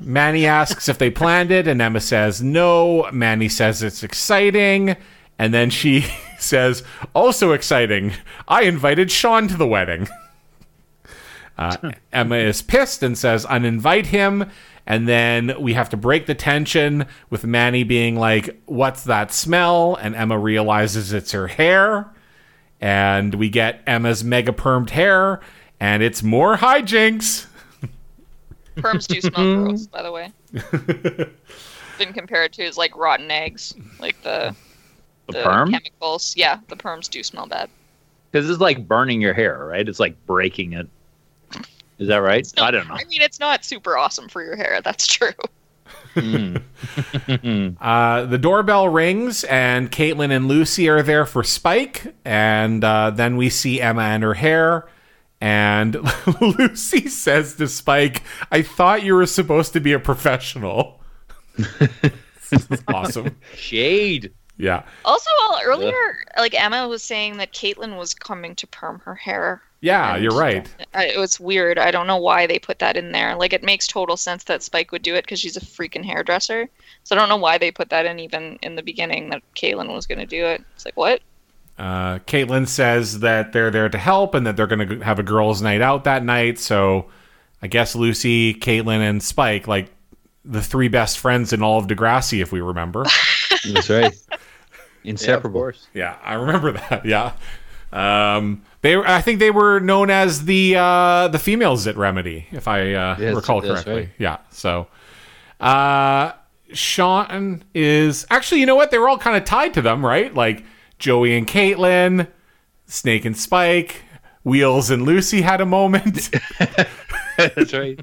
Speaker 1: Manny asks if they planned it, and Emma says no. Manny says it's exciting, and then she says, also exciting, I invited Sean to the wedding. Uh, Emma is pissed and says, uninvite him. And then we have to break the tension with Manny being like, What's that smell? And Emma realizes it's her hair. And we get Emma's mega permed hair, and it's more hijinks.
Speaker 6: Perms do smell gross, by the way. Been compared to as like rotten eggs, like the
Speaker 7: The perm?
Speaker 6: chemicals. Yeah, the perms do smell bad.
Speaker 7: Because it's like burning your hair, right? It's like breaking it. Is that right? I don't know.
Speaker 6: I mean, it's not super awesome for your hair. That's true.
Speaker 1: Uh, the doorbell rings, and Caitlin and Lucy are there for Spike. And uh, then we see Emma and her hair. And Lucy says to Spike, I thought you were supposed to be a professional. This is awesome.
Speaker 7: Shade.
Speaker 1: Yeah.
Speaker 6: Also, well, earlier, like Emma was saying that Caitlin was coming to perm her hair.
Speaker 1: Yeah, you're right.
Speaker 6: I, it was weird. I don't know why they put that in there. Like, it makes total sense that Spike would do it because she's a freaking hairdresser. So I don't know why they put that in even in the beginning that Caitlin was going to do it. It's like, what?
Speaker 1: Uh, Caitlin says that they're there to help and that they're going to have a girls' night out that night. So I guess Lucy, Caitlin, and Spike, like the three best friends in all of Degrassi, if we remember.
Speaker 5: That's right.
Speaker 7: Yeah, of
Speaker 5: Inseparable.
Speaker 7: course.
Speaker 1: Yeah, I remember that. Yeah. Um, they, were- I think they were known as the uh, the female zit remedy, if I uh,
Speaker 5: Yes,
Speaker 1: recall correctly.
Speaker 5: right.
Speaker 1: Yeah. So, uh, Sean is actually, you know what? They were all kind of tied to them, right? Like Joey and Caitlin, Snake and Spike, Wheels and Lucy had a moment.
Speaker 5: That's right.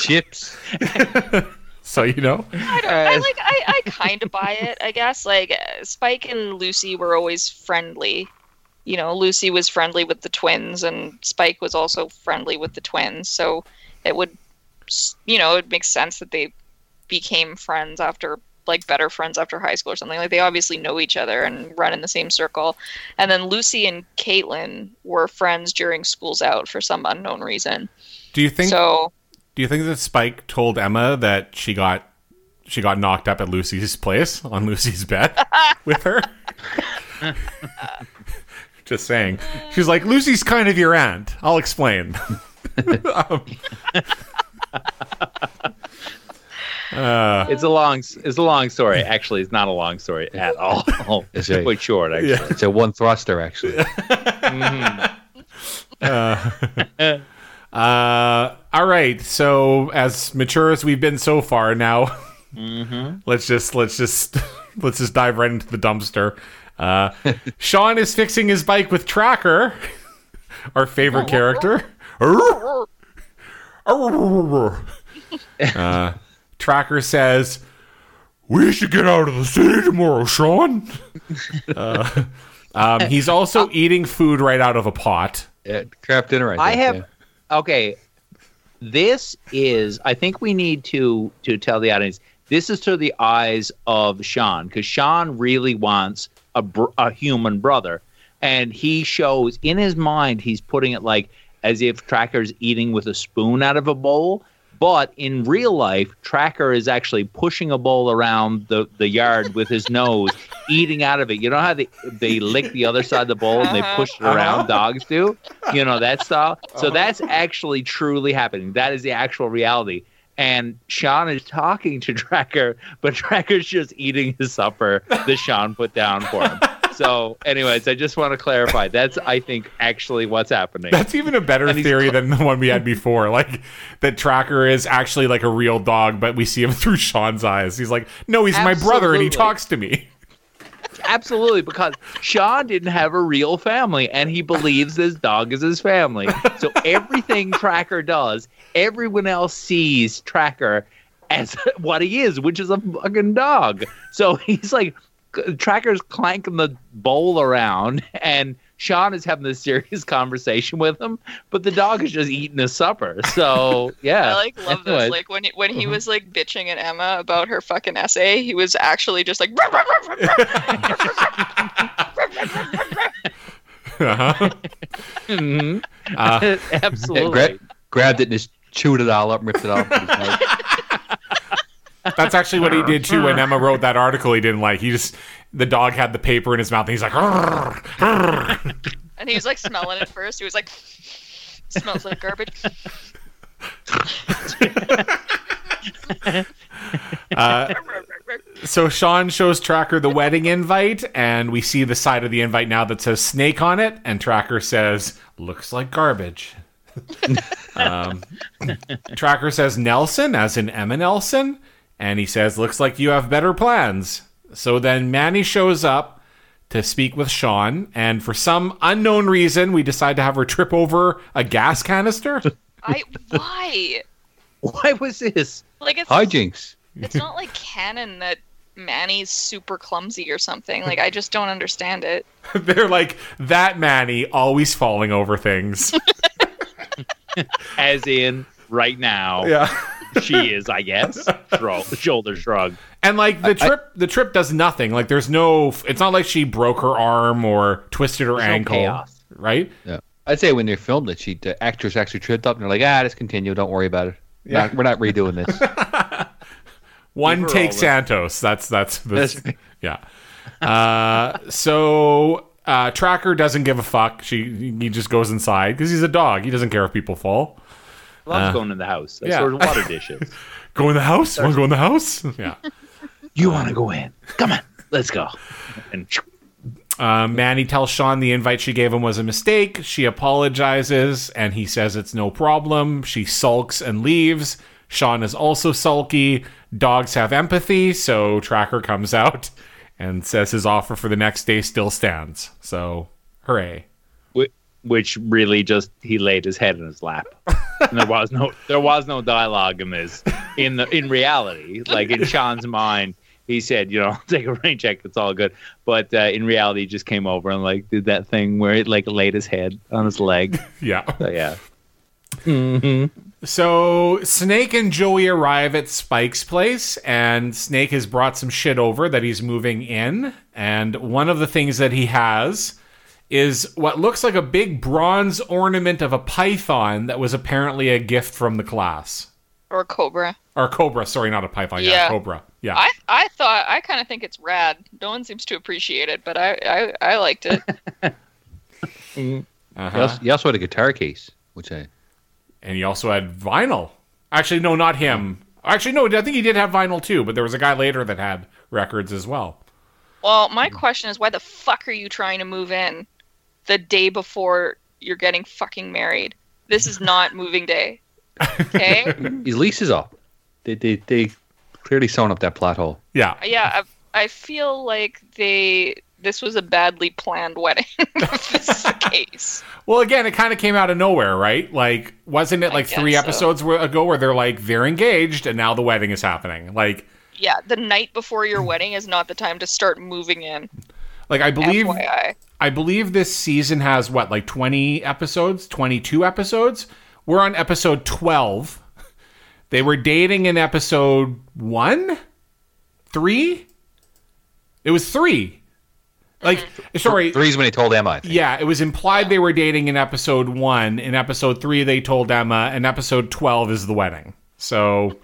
Speaker 5: Chips.
Speaker 1: so you know,
Speaker 6: I don't. I like. I, I kind of buy it. I guess. Like uh, Spike and Lucy were always friendly. You know, Lucy was friendly with the twins, and Spike was also friendly with the twins. So it would, you know, it makes sense that they became friends after like better friends after high school or something. Like they obviously know each other and run in the same circle. And then Lucy and Caitlin were friends during school's out for some unknown reason.
Speaker 1: do you think?
Speaker 6: So
Speaker 1: Do you think that Spike told Emma that she got she got knocked up at Lucy's place on Lucy's bed with her? Just saying. She's like, Lucy's kind of your aunt. I'll explain. Um,
Speaker 7: It's a long, it's a long story. Actually, it's not a long story at all.
Speaker 5: That's
Speaker 7: it's
Speaker 5: right.
Speaker 7: quite short, actually.
Speaker 5: It's a one thruster, actually.
Speaker 1: uh, all right. So as mature as we've been so far, now let's just let's just let's just dive right into the dumpster. Uh, Sean is fixing his bike with Tracker, our favorite character. uh, Tracker says, "We should get out of the city tomorrow, Sean." Uh, um, he's also eating food right out of a pot.
Speaker 5: Yeah, crap dinner. I,
Speaker 7: I have
Speaker 5: yeah.
Speaker 7: Okay. This is I think we need to to tell the audience this is through the eyes of Sean because Sean really wants a br- a human brother, and he shows in his mind he's putting it like as if Tracker's eating with a spoon out of a bowl. But in real life, Tracker is actually pushing a bowl around the, the yard with his nose, eating out of it. You know how they, they lick the other side of the bowl and they push it uh-huh. around, dogs do? You know, that style. So uh-huh. that's actually truly happening. That is the actual reality. And Sean is talking to Tracker, but Tracker's just eating his supper that Sean put down for him. So, anyways, I just want to clarify. That's, I think, actually what's happening.
Speaker 1: That's even a better theory than the one we had before. Like that Tracker is actually like a real dog, but we see him through Sean's eyes. He's like, no, he's my brother, and he talks to me.
Speaker 7: Absolutely, because Sean didn't have a real family and he believes this dog is his family. So everything Tracker does, everyone else sees Tracker as what he is, which is a fucking dog. So he's like, Tracker's clanking the bowl around and Sean is having this serious conversation with him, but the dog is just eating his supper. So yeah,
Speaker 6: I like love this. Like when he, when
Speaker 1: Uh-huh.
Speaker 6: he was like bitching at Emma about her fucking essay, he was actually just like.
Speaker 1: Uh-huh.
Speaker 7: Mhm.
Speaker 1: Uh,
Speaker 7: absolutely.
Speaker 5: Gra- grabbed it and just chewed it all up, ripped it off. With his mouth.
Speaker 1: that's actually what he did too when Emma wrote that article he didn't like. He just the dog had the paper in his mouth and he's like, "Arr, arr."
Speaker 6: and he was like smelling it first. He was like, smells like garbage.
Speaker 1: Uh, so Sean shows Tracker the wedding invite, and we see the side of the invite now that says snake on it, and Tracker says, looks like garbage. um, Tracker says Nelson, as in Emma Nelson, and he says, looks like you have better plans. So then Manny shows up to speak with Sean, and for some unknown reason, we decide to have her trip over a gas canister.
Speaker 6: I why?
Speaker 7: Why was this?
Speaker 6: Like it's
Speaker 5: Hijinks.
Speaker 6: it's not like canon that Manny's super clumsy or something. Like I just don't understand it.
Speaker 1: They're like, that Manny always falling over things.
Speaker 7: As in, right now,
Speaker 1: yeah.
Speaker 7: She is, I guess. Shro- shoulder shrug.
Speaker 1: And like the trip, the trip does nothing. Like there's no. It's not like she broke her arm or twisted her
Speaker 7: There's no
Speaker 1: ankle,
Speaker 7: chaos.
Speaker 1: right?
Speaker 5: Yeah. I'd say when they filmed it, she the actress actually tripped up and they're like, ah, just continue. Don't worry about it. Not- we're not redoing this.
Speaker 1: One
Speaker 7: her
Speaker 1: take
Speaker 7: all
Speaker 1: Santos. That's that's, that's
Speaker 5: That's
Speaker 1: yeah. Uh, so uh, Tracker doesn't give a fuck. She he just goes inside because he's a dog. He doesn't care if people fall.
Speaker 7: Loves
Speaker 1: Uh,
Speaker 7: going in the house. That's
Speaker 1: yeah.
Speaker 7: sort of water dishes.
Speaker 1: Go in the house. Want to go in the house? Yeah.
Speaker 7: you want to go in? Come on, let's go. And
Speaker 1: Uh, Manny tells Sean the invite she gave him was a mistake. She apologizes and he says it's no problem. She sulks and leaves. Sean is also sulky. Dogs have empathy, so Tracker comes out and says his offer for the next day still stands. So, hooray.
Speaker 7: Whi- Which really just he laid his head in his lap. And there was no there was no dialogue in this. In the in reality, like in Sean's mind, he said, you know, take a rain check. It's all good. But uh, in reality, he just came over and like did that thing where it like laid his head on his leg.
Speaker 1: Yeah.
Speaker 7: So, yeah.
Speaker 1: So Snake and Joey arrive at Spike's place, and Snake has brought some shit over that he's moving in. And one of the things that he has is what looks like a big bronze ornament of a python that was apparently a gift from the class.
Speaker 6: Or Cobra.
Speaker 1: Or cobra, sorry, not a python. Yeah,
Speaker 6: Yeah.
Speaker 1: cobra. Yeah.
Speaker 6: I I thought I kind of think it's rad. No one seems to appreciate it, but I I, I liked it.
Speaker 1: Uh-huh.
Speaker 5: also, he also had a guitar case, which I
Speaker 1: And he also had vinyl. Actually, no, not him. Actually, no, I think he did have vinyl too, but there was a guy later that had records as well.
Speaker 6: well, my question is, why the fuck are you trying to move in the day before you're getting fucking married? This is not moving day. Okay.
Speaker 5: his lease is up. They they they clearly sewn up that plot hole.
Speaker 1: Yeah.
Speaker 6: Uh, yeah, I, I feel like they this was a badly planned wedding. if this is the case.
Speaker 1: Well, again, it kind of came out of nowhere, right? Like, wasn't it like three
Speaker 6: so.
Speaker 1: episodes where- ago where they're like they're engaged and now the wedding is happening? Like,
Speaker 6: Yeah, the night before your wedding is not the time to start moving in.
Speaker 1: Like I believe
Speaker 6: FYI.
Speaker 1: I believe this season has what like twenty episodes, twenty two episodes. We're on episode twelve. They were dating in episode one, three. It was three. Like, mm-hmm. sorry,
Speaker 5: The reason when he told Emma, I think.
Speaker 1: Yeah, it was implied they were dating in episode one. In episode three, they told Emma, and episode 12 is the wedding. So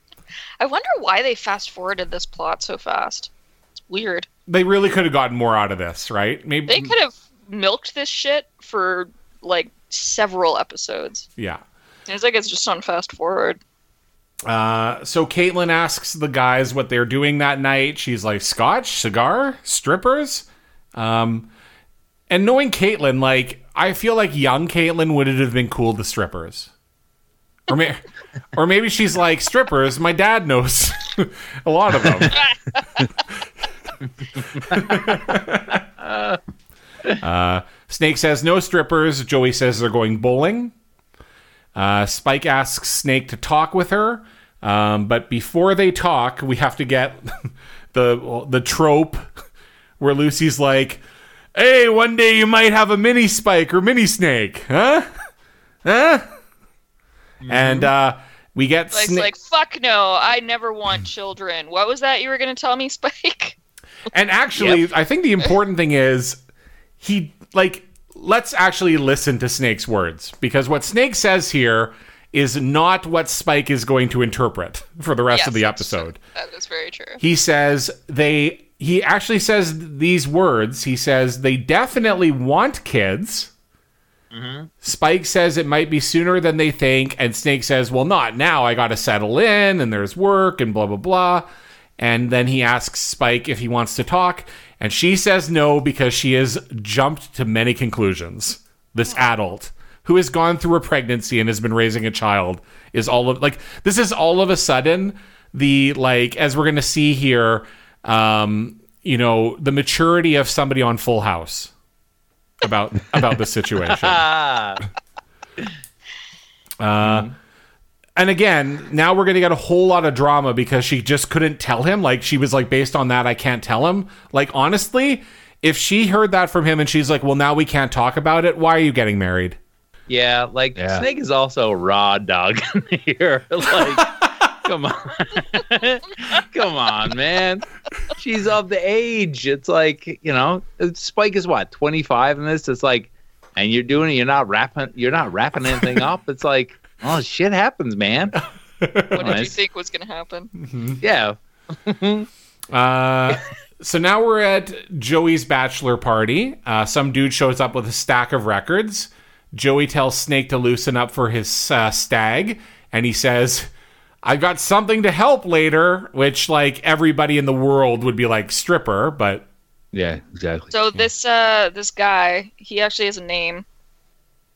Speaker 6: I wonder why they fast forwarded this plot so fast. It's weird.
Speaker 1: They really could have gotten more out of this, right? Maybe.
Speaker 6: They could have milked this shit for like several episodes.
Speaker 1: Yeah.
Speaker 6: It's like it's just on fast forward.
Speaker 1: Uh, so Caitlin asks the guys what they're doing that night. She's like, scotch, cigar, strippers. Um, and knowing Caitlin, like, I feel like young Caitlin would it have been cool to strippers. Or, may- or maybe she's like, strippers, my dad knows a lot of them. uh, Snake says no strippers. Joey says they're going bowling. Uh, Spike asks Snake to talk with her, um, but before they talk, we have to get the the trope where Lucy's like, "Hey, one day you might have a mini Spike or mini Snake, huh? Huh?" And uh, we get
Speaker 6: Like,
Speaker 1: Sna-
Speaker 6: like fuck no, I never want children. What was that you were gonna tell me, Spike?
Speaker 1: And actually, I think the important thing is he like let's actually listen to Snake's words because what Snake says here is not what Spike is going to interpret for the rest
Speaker 6: Yes,
Speaker 1: of the episode.
Speaker 6: That is very true.
Speaker 1: He says they he actually says these words. He says they definitely want kids. Mm-hmm. Spike says it might be sooner than they think, and Snake says, "Well, not now. I got to settle in, and there's work, and blah blah blah." And then he asks Spike if he wants to talk, and she says no because she has jumped to many conclusions. This adult who has gone through a pregnancy and has been raising a child is all of like this is all of a sudden the like as we're going to see here um you know the maturity of somebody on Full House about about the situation. Uh, and again, now we're going to get a whole lot of drama because she just couldn't tell him. Like, she was like, based on that, I can't tell him. Like, honestly, if she heard that from him and she's like, well, now we can't talk about it, why are you getting married?
Speaker 7: yeah. Like
Speaker 5: Yeah.
Speaker 7: Snake is also raw dog here. Like, come on, come on, man. She's of the age. It's like you know, Spike is what twenty five in this. It's like, and you're doing it. You're not wrapping. You're not wrapping anything up. It's like, oh, shit happens, man.
Speaker 6: What did you think was gonna happen?
Speaker 7: Yeah.
Speaker 1: Uh, so now we're at Joey's bachelor party. Uh, some dude shows up with a stack of records. Joey tells Snake to loosen up for his uh, stag, and he says, I've got something to help later, which, like, everybody in the world would be like, stripper, but
Speaker 5: Yeah, exactly.
Speaker 6: So this uh this guy, he actually has a name.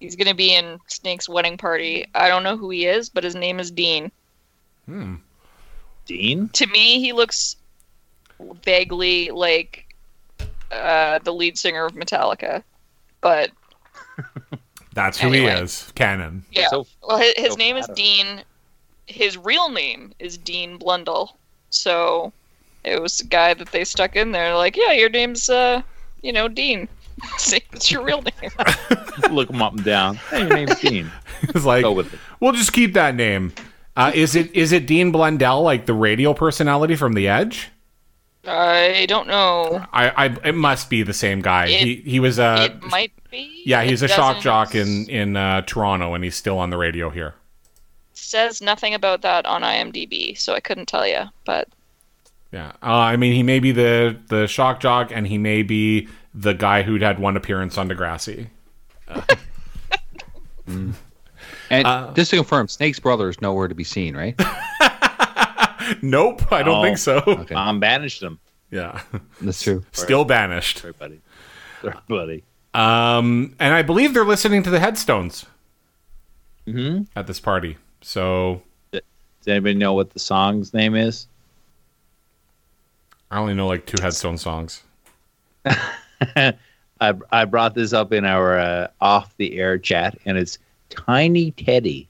Speaker 6: He's gonna be in Snake's wedding party. I don't know who he is, but his name is Dean.
Speaker 1: Hmm.
Speaker 7: Dean?
Speaker 6: To me, he looks vaguely like uh, the lead singer of Metallica, but
Speaker 1: That's who
Speaker 6: Anyway.
Speaker 1: he is. Canon.
Speaker 6: yeah.
Speaker 7: So-
Speaker 6: well, his, his
Speaker 7: so
Speaker 6: name is. Dean. His real name is Dean Blundell. So it was a guy that they stuck in there. Like, yeah, your name's uh, you know, Dean. Say It's your real name.
Speaker 7: Look him up and down. Hey, your name's Dean.
Speaker 1: It's like
Speaker 7: Go with it.
Speaker 1: we'll just keep that name. Uh, is it is it Dean Blundell, like the radio personality from The Edge?
Speaker 6: I don't know.
Speaker 1: I, I it must be the same guy.
Speaker 6: It-
Speaker 1: he he was a
Speaker 6: it might be.
Speaker 1: yeah he's a
Speaker 6: It
Speaker 1: shock
Speaker 6: doesn't-
Speaker 1: jock in in uh, Toronto, and he's still on the radio here.
Speaker 6: Says nothing about that on IMDb, so I couldn't tell you. But
Speaker 1: Yeah, uh, I mean he may be the the shock jock, and he may be the guy who'd had one appearance on Degrassi.
Speaker 5: and
Speaker 1: uh,
Speaker 5: just to confirm, Snake's brother is nowhere to be seen, right?
Speaker 1: Nope, I don't
Speaker 7: Oh.
Speaker 1: think so.
Speaker 5: Okay,
Speaker 7: Mom banished him.
Speaker 1: Yeah,
Speaker 5: that's true.
Speaker 1: still banished.
Speaker 7: Sorry, buddy. Buddy.
Speaker 1: Um, and I believe they're listening to the Headstones
Speaker 7: hmm
Speaker 1: at this party. So
Speaker 7: Does anybody know what the song's name is?
Speaker 1: I only know like two Headstone songs.
Speaker 7: I, I brought this up in our uh, off the air chat, and it's Tiny Teddy.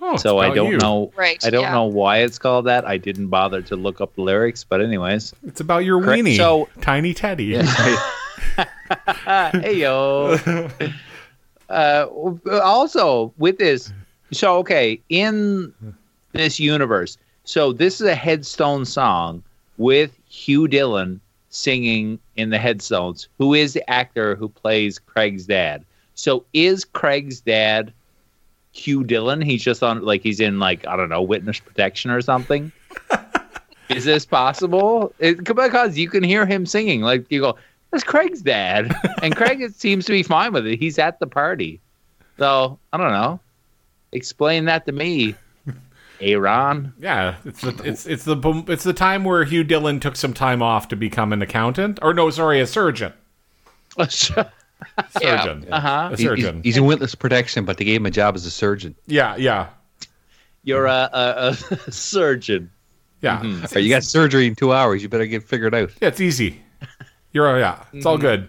Speaker 1: Oh,
Speaker 7: so I don't
Speaker 1: you.
Speaker 7: know.
Speaker 6: Right,
Speaker 7: I don't
Speaker 6: yeah.
Speaker 7: know why it's called that. I didn't bother to look up the lyrics, but anyways.
Speaker 1: It's about your
Speaker 7: Correct.
Speaker 1: weenie,
Speaker 7: So-
Speaker 1: Tiny Teddy.
Speaker 7: hey yo. uh, also with this, so okay, in this universe, so this is a Headstone song with Hugh Dillon singing in the Headstones, who is the actor who plays Craig's dad. So is Craig's dad Hugh Dillon? He's just on like he's in like I don't know witness protection or something. is this possible? It, because you can hear him singing. Like you go, that's Craig's dad, and Craig seems to be fine with it. He's at the party, so I don't know. Explain that to me, Aaron.
Speaker 1: Yeah, it's the it's it's the it's the time where Hugh Dillon took some time off to become an accountant, or no, sorry, a surgeon. Surgeon,
Speaker 7: Uh huh.
Speaker 1: a
Speaker 5: He- he's,
Speaker 1: surgeon.
Speaker 5: he's in witness protection, but they gave him a job as a surgeon.
Speaker 1: yeah, yeah,
Speaker 7: You're a, a, a surgeon.
Speaker 1: yeah.
Speaker 7: Mm-hmm.
Speaker 5: Or you got surgery in two hours. You better get figured out.
Speaker 1: Yeah, it's easy. You're yeah, it's
Speaker 7: Mm-hmm.
Speaker 1: all good.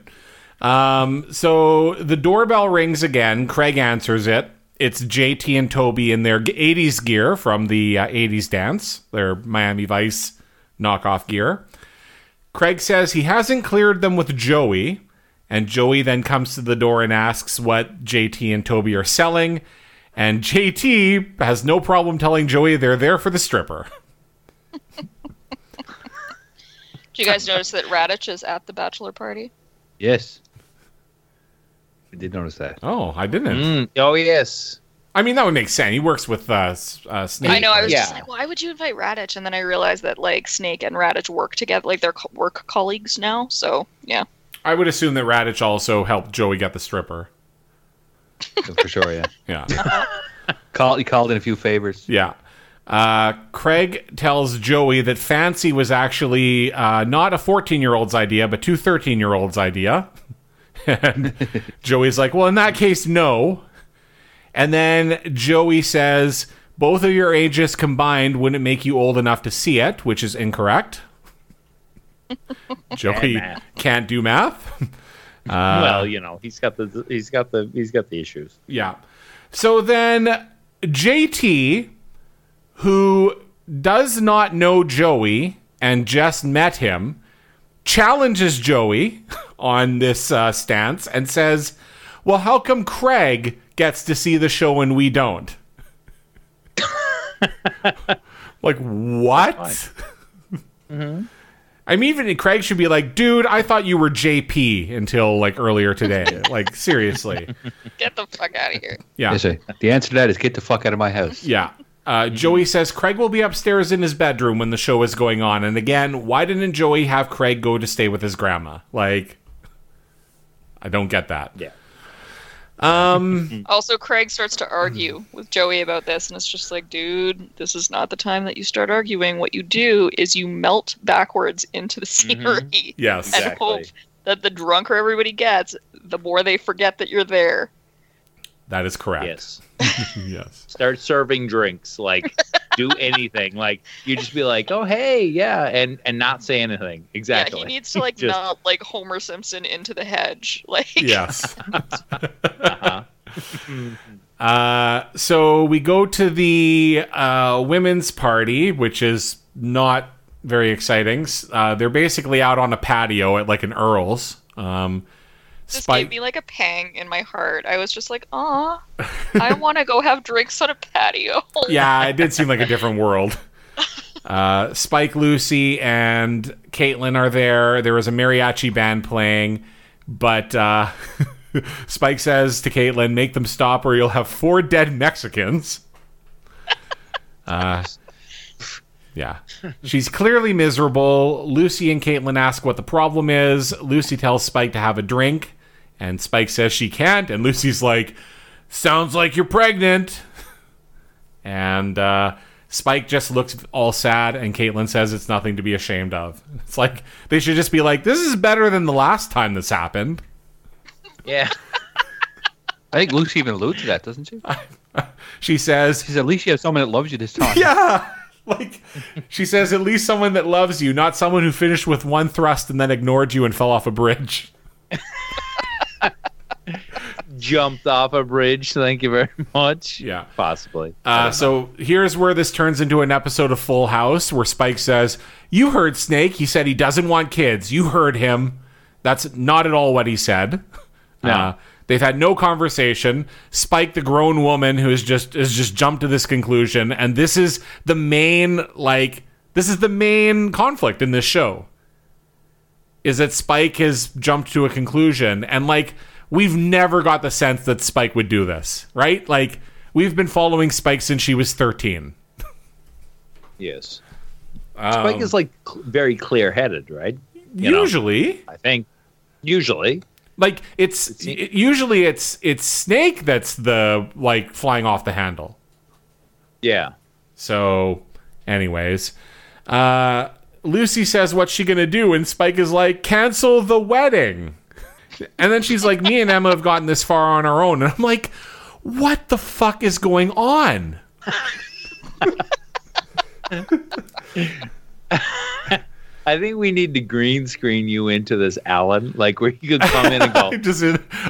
Speaker 1: Um, so the doorbell rings again. Craig answers it. It's JT and Toby in their 80s gear from the uh, 80s dance, their Miami Vice knockoff gear. Craig says he hasn't cleared them with Joey, and Joey then comes to the door and asks what JT and Toby are selling, and JT has no problem telling Joey they're there for the stripper.
Speaker 6: do you guys notice that Raditch is at the bachelor party?
Speaker 5: Yes, I did notice that.
Speaker 1: Oh, I didn't.
Speaker 7: Mm, oh yes.
Speaker 1: I mean, that would make sense. He works with uh, uh, Snake.
Speaker 6: I know. I was
Speaker 7: Yeah.
Speaker 6: just like, why would you invite Raditch? And then I realized that like Snake and Raditch work together, like they're co- work colleagues now. So yeah.
Speaker 1: I would assume that Raditch also helped Joey get the stripper.
Speaker 5: For sure, yeah.
Speaker 1: Yeah.
Speaker 5: Call, he called in a few favors.
Speaker 1: yeah. Uh, Craig tells Joey that Fancy was actually uh, not a 14 year old's idea, but two 13 year olds' idea. and Joey's like, well, in that case, no. And then Joey says, both of your ages combined wouldn't make you old enough to see it, which is incorrect. Joey can't do math.
Speaker 7: well, uh, you know, he's got the he's got the he's got the issues.
Speaker 1: Yeah. So then JT, who does not know Joey and just met him, challenges Joey on this uh, stance and says, Well, how come Craig gets to see the show and we don't? like, what? I mean, even Craig should be like, dude, I thought you were JP until like earlier today. like, seriously.
Speaker 6: Get the fuck out of here.
Speaker 1: Yeah.
Speaker 5: Yes. The answer to that is get the fuck out of my house.
Speaker 1: Yeah. Uh, Joey says Craig will be upstairs in his bedroom when the show is going on. And again, why didn't Joey have Craig go to stay with his grandma? Like, I don't get that.
Speaker 7: Yeah.
Speaker 1: Um,
Speaker 6: Also, Craig starts to argue with Joey about this, and it's just like, dude, this is not the time that you start arguing. What you do is you melt backwards into the scenery
Speaker 1: yes.
Speaker 6: and
Speaker 7: Exactly.
Speaker 6: hope that the drunker everybody gets, the more they forget that you're there.
Speaker 1: That is correct.
Speaker 7: Yes.
Speaker 1: yes.
Speaker 7: Start serving drinks. Like, do anything. Like, you just be like, oh, hey, yeah, and and not say anything. Exactly.
Speaker 6: Yeah, he needs to like
Speaker 7: Just-
Speaker 6: melt like Homer Simpson into the hedge. Like,
Speaker 1: Yes.
Speaker 7: Uh-huh.
Speaker 1: Uh, so we go to the uh, women's party, which is not very exciting. Uh, they're basically out on a patio at like an Earl's. Um,
Speaker 6: this
Speaker 1: Spike-
Speaker 6: gave me like a pang in my heart. I was just like, "Aw, I want to go have drinks on a patio."
Speaker 1: yeah, it did seem like a different world. Uh, Spike, Lucy, and Caitlin are there. There was a mariachi band playing, but uh, Spike says to Caitlin, "Make them stop, or you'll have four dead Mexicans." Uh, yeah, she's clearly miserable. Lucy and Caitlin ask what the problem is. Lucy tells Spike to have a drink, and Spike says she can't, and Lucy's like, "Sounds like you're pregnant." And uh, Spike just looks all sad, and Caitlin says it's nothing to be ashamed of. It's like they should just be like, "This is better than the last time this happened."
Speaker 7: Yeah.
Speaker 5: I think Lucy even alludes to that, doesn't she?
Speaker 1: She says,
Speaker 5: She says, at least you have someone that loves you this time.
Speaker 1: "Yeah." Like she says, at least someone that loves you, not someone who finished with one thrust and then ignored you and fell off a bridge.
Speaker 7: Jumped off a bridge. Thank you very much.
Speaker 1: Yeah.
Speaker 7: Possibly.
Speaker 1: Uh, so here's where this turns into an episode of Full House where Spike says, You heard Snake. He said he doesn't want kids. You heard him. That's not at all what he said. Uh, they've had no conversation. Spike, the grown woman who has just has just jumped to this conclusion, and this is the main like this is the main conflict in this show. Is that Spike has jumped to a conclusion, and like we've never got the sense that Spike would do this, right? Like we've been following Spike since she was thirteen.
Speaker 7: Yes.
Speaker 1: Um,
Speaker 7: Spike is like cl- very clear headed, right? You know.
Speaker 1: usually,
Speaker 7: I think. Usually.
Speaker 1: like it's it- usually it's it's Snake that's the like flying off the handle.
Speaker 7: Yeah.
Speaker 1: So, anyways, uh, Lucy says, "What's she gonna do?" And Spike is like, "Cancel the wedding." And then she's like, "Me and Emma have gotten this far on our own," and I'm like, "What the fuck is going on?"
Speaker 7: I think we need to green screen you into this, Alan. Like where you could come in and go,
Speaker 1: I'm just,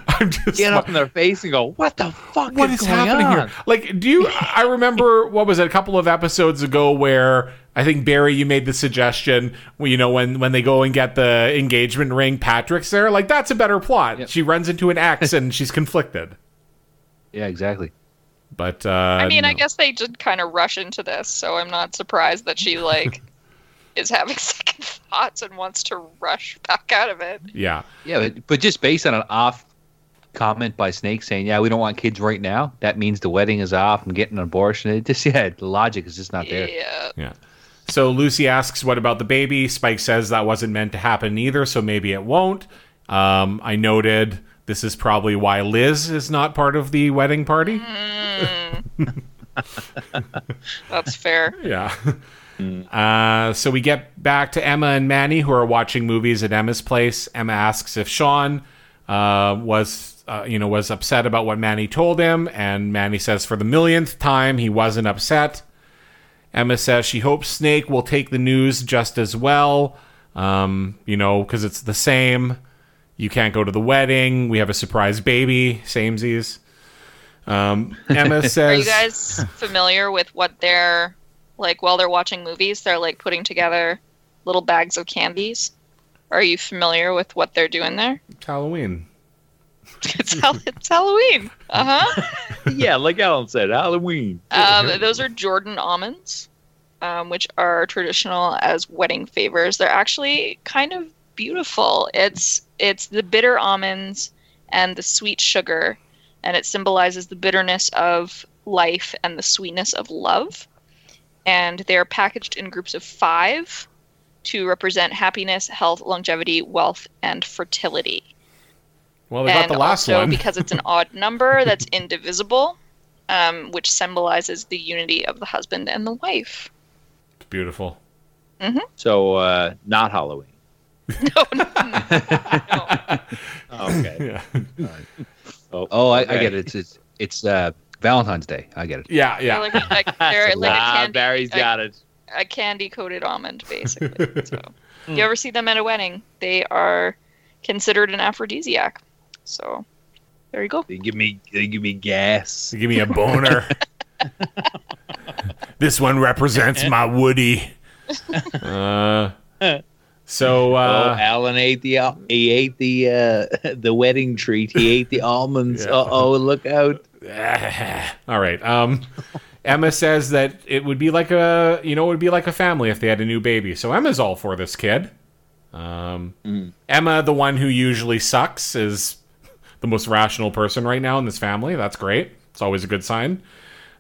Speaker 1: I'm just
Speaker 7: get up in their face and go, "What the fuck
Speaker 1: what
Speaker 7: is,
Speaker 1: is
Speaker 7: going
Speaker 1: happening
Speaker 7: on?"
Speaker 1: here? Like, do you? I remember what was it? A couple of episodes ago, where I think Barry, you made the suggestion. You know, when when they go and get the engagement ring, Patrick's there. Like, that's a better plot. She runs into an ex and she's conflicted.
Speaker 5: Yeah, exactly.
Speaker 1: But uh,
Speaker 6: I mean, I guess they did kind of rush into this, so I'm not surprised that she like is having second thoughts and wants to rush back out of it.
Speaker 1: yeah,
Speaker 5: Yeah, but, but just based on an off comment by Snake saying, "Yeah, we don't want kids right now," that means the wedding is off and getting an abortion. It just yeah, the logic is just not there.
Speaker 6: Yeah.
Speaker 1: yeah. So Lucy asks, "What about the baby?" Spike says that wasn't meant to happen either, so maybe it won't. Um, I noted this is probably why Liz is not part of the wedding party.
Speaker 6: That's fair.
Speaker 1: Yeah. Uh, so we get back to Emma and Manny, who are watching movies at Emma's place. Emma asks if Sean uh, was, uh, you know, was upset about what Manny told him, and Manny says for the millionth time he wasn't upset. Emma says she hopes Snake will take the news just as well, um, you know, because it's the same. You can't go to the wedding. We have a surprise baby. Samesies. Um, Emma says,
Speaker 6: Are you guys familiar with what they're like while they're watching movies? They're like putting together little bags of candies. Are you familiar with what they're doing there?
Speaker 1: It's Halloween.
Speaker 6: It's, Hall- it's Halloween. Uh huh.
Speaker 7: yeah, like Alan said, Halloween.
Speaker 6: Um, those are Jordan almonds, um, which are traditional as wedding favors. They're actually kind of beautiful. It's it's the bitter almonds and the sweet sugar, and it symbolizes the bitterness of life and the sweetness of love. And they're packaged in groups of five to represent happiness, health, longevity, wealth, and fertility.
Speaker 1: Well, they got
Speaker 6: and
Speaker 1: the last
Speaker 6: also
Speaker 1: one.
Speaker 6: because it's an odd number that's indivisible, um, which symbolizes the unity of the husband and the wife.
Speaker 1: Beautiful.
Speaker 7: So uh, not Halloween.
Speaker 6: No, no, no.
Speaker 7: Okay.
Speaker 1: Yeah.
Speaker 7: Oh,
Speaker 5: Oh, I, I get it. It's it's, it's uh, Valentine's Day. I get it.
Speaker 1: Yeah,
Speaker 6: They're
Speaker 1: yeah.
Speaker 6: like, like, they're like a
Speaker 7: ah,
Speaker 6: candy,
Speaker 7: Barry's
Speaker 6: a,
Speaker 7: got it.
Speaker 6: a candy coated almond, basically. so, you ever see them at a wedding? They are considered an aphrodisiac. So, there you go.
Speaker 7: They give me they give me gas.
Speaker 1: They Give me a boner. this one represents my Woody. Uh, so
Speaker 7: oh,
Speaker 1: uh,
Speaker 7: Alan ate the he ate the uh, the wedding treat. He ate the almonds.
Speaker 1: Yeah.
Speaker 7: Uh oh, look out!
Speaker 1: all right. Um, Emma says that it would be like a you know it would be like a family if they had a new baby. So Emma's all for this kid. Um, Emma, the one who usually sucks, is the most rational person right now in this family. That's great. It's always a good sign.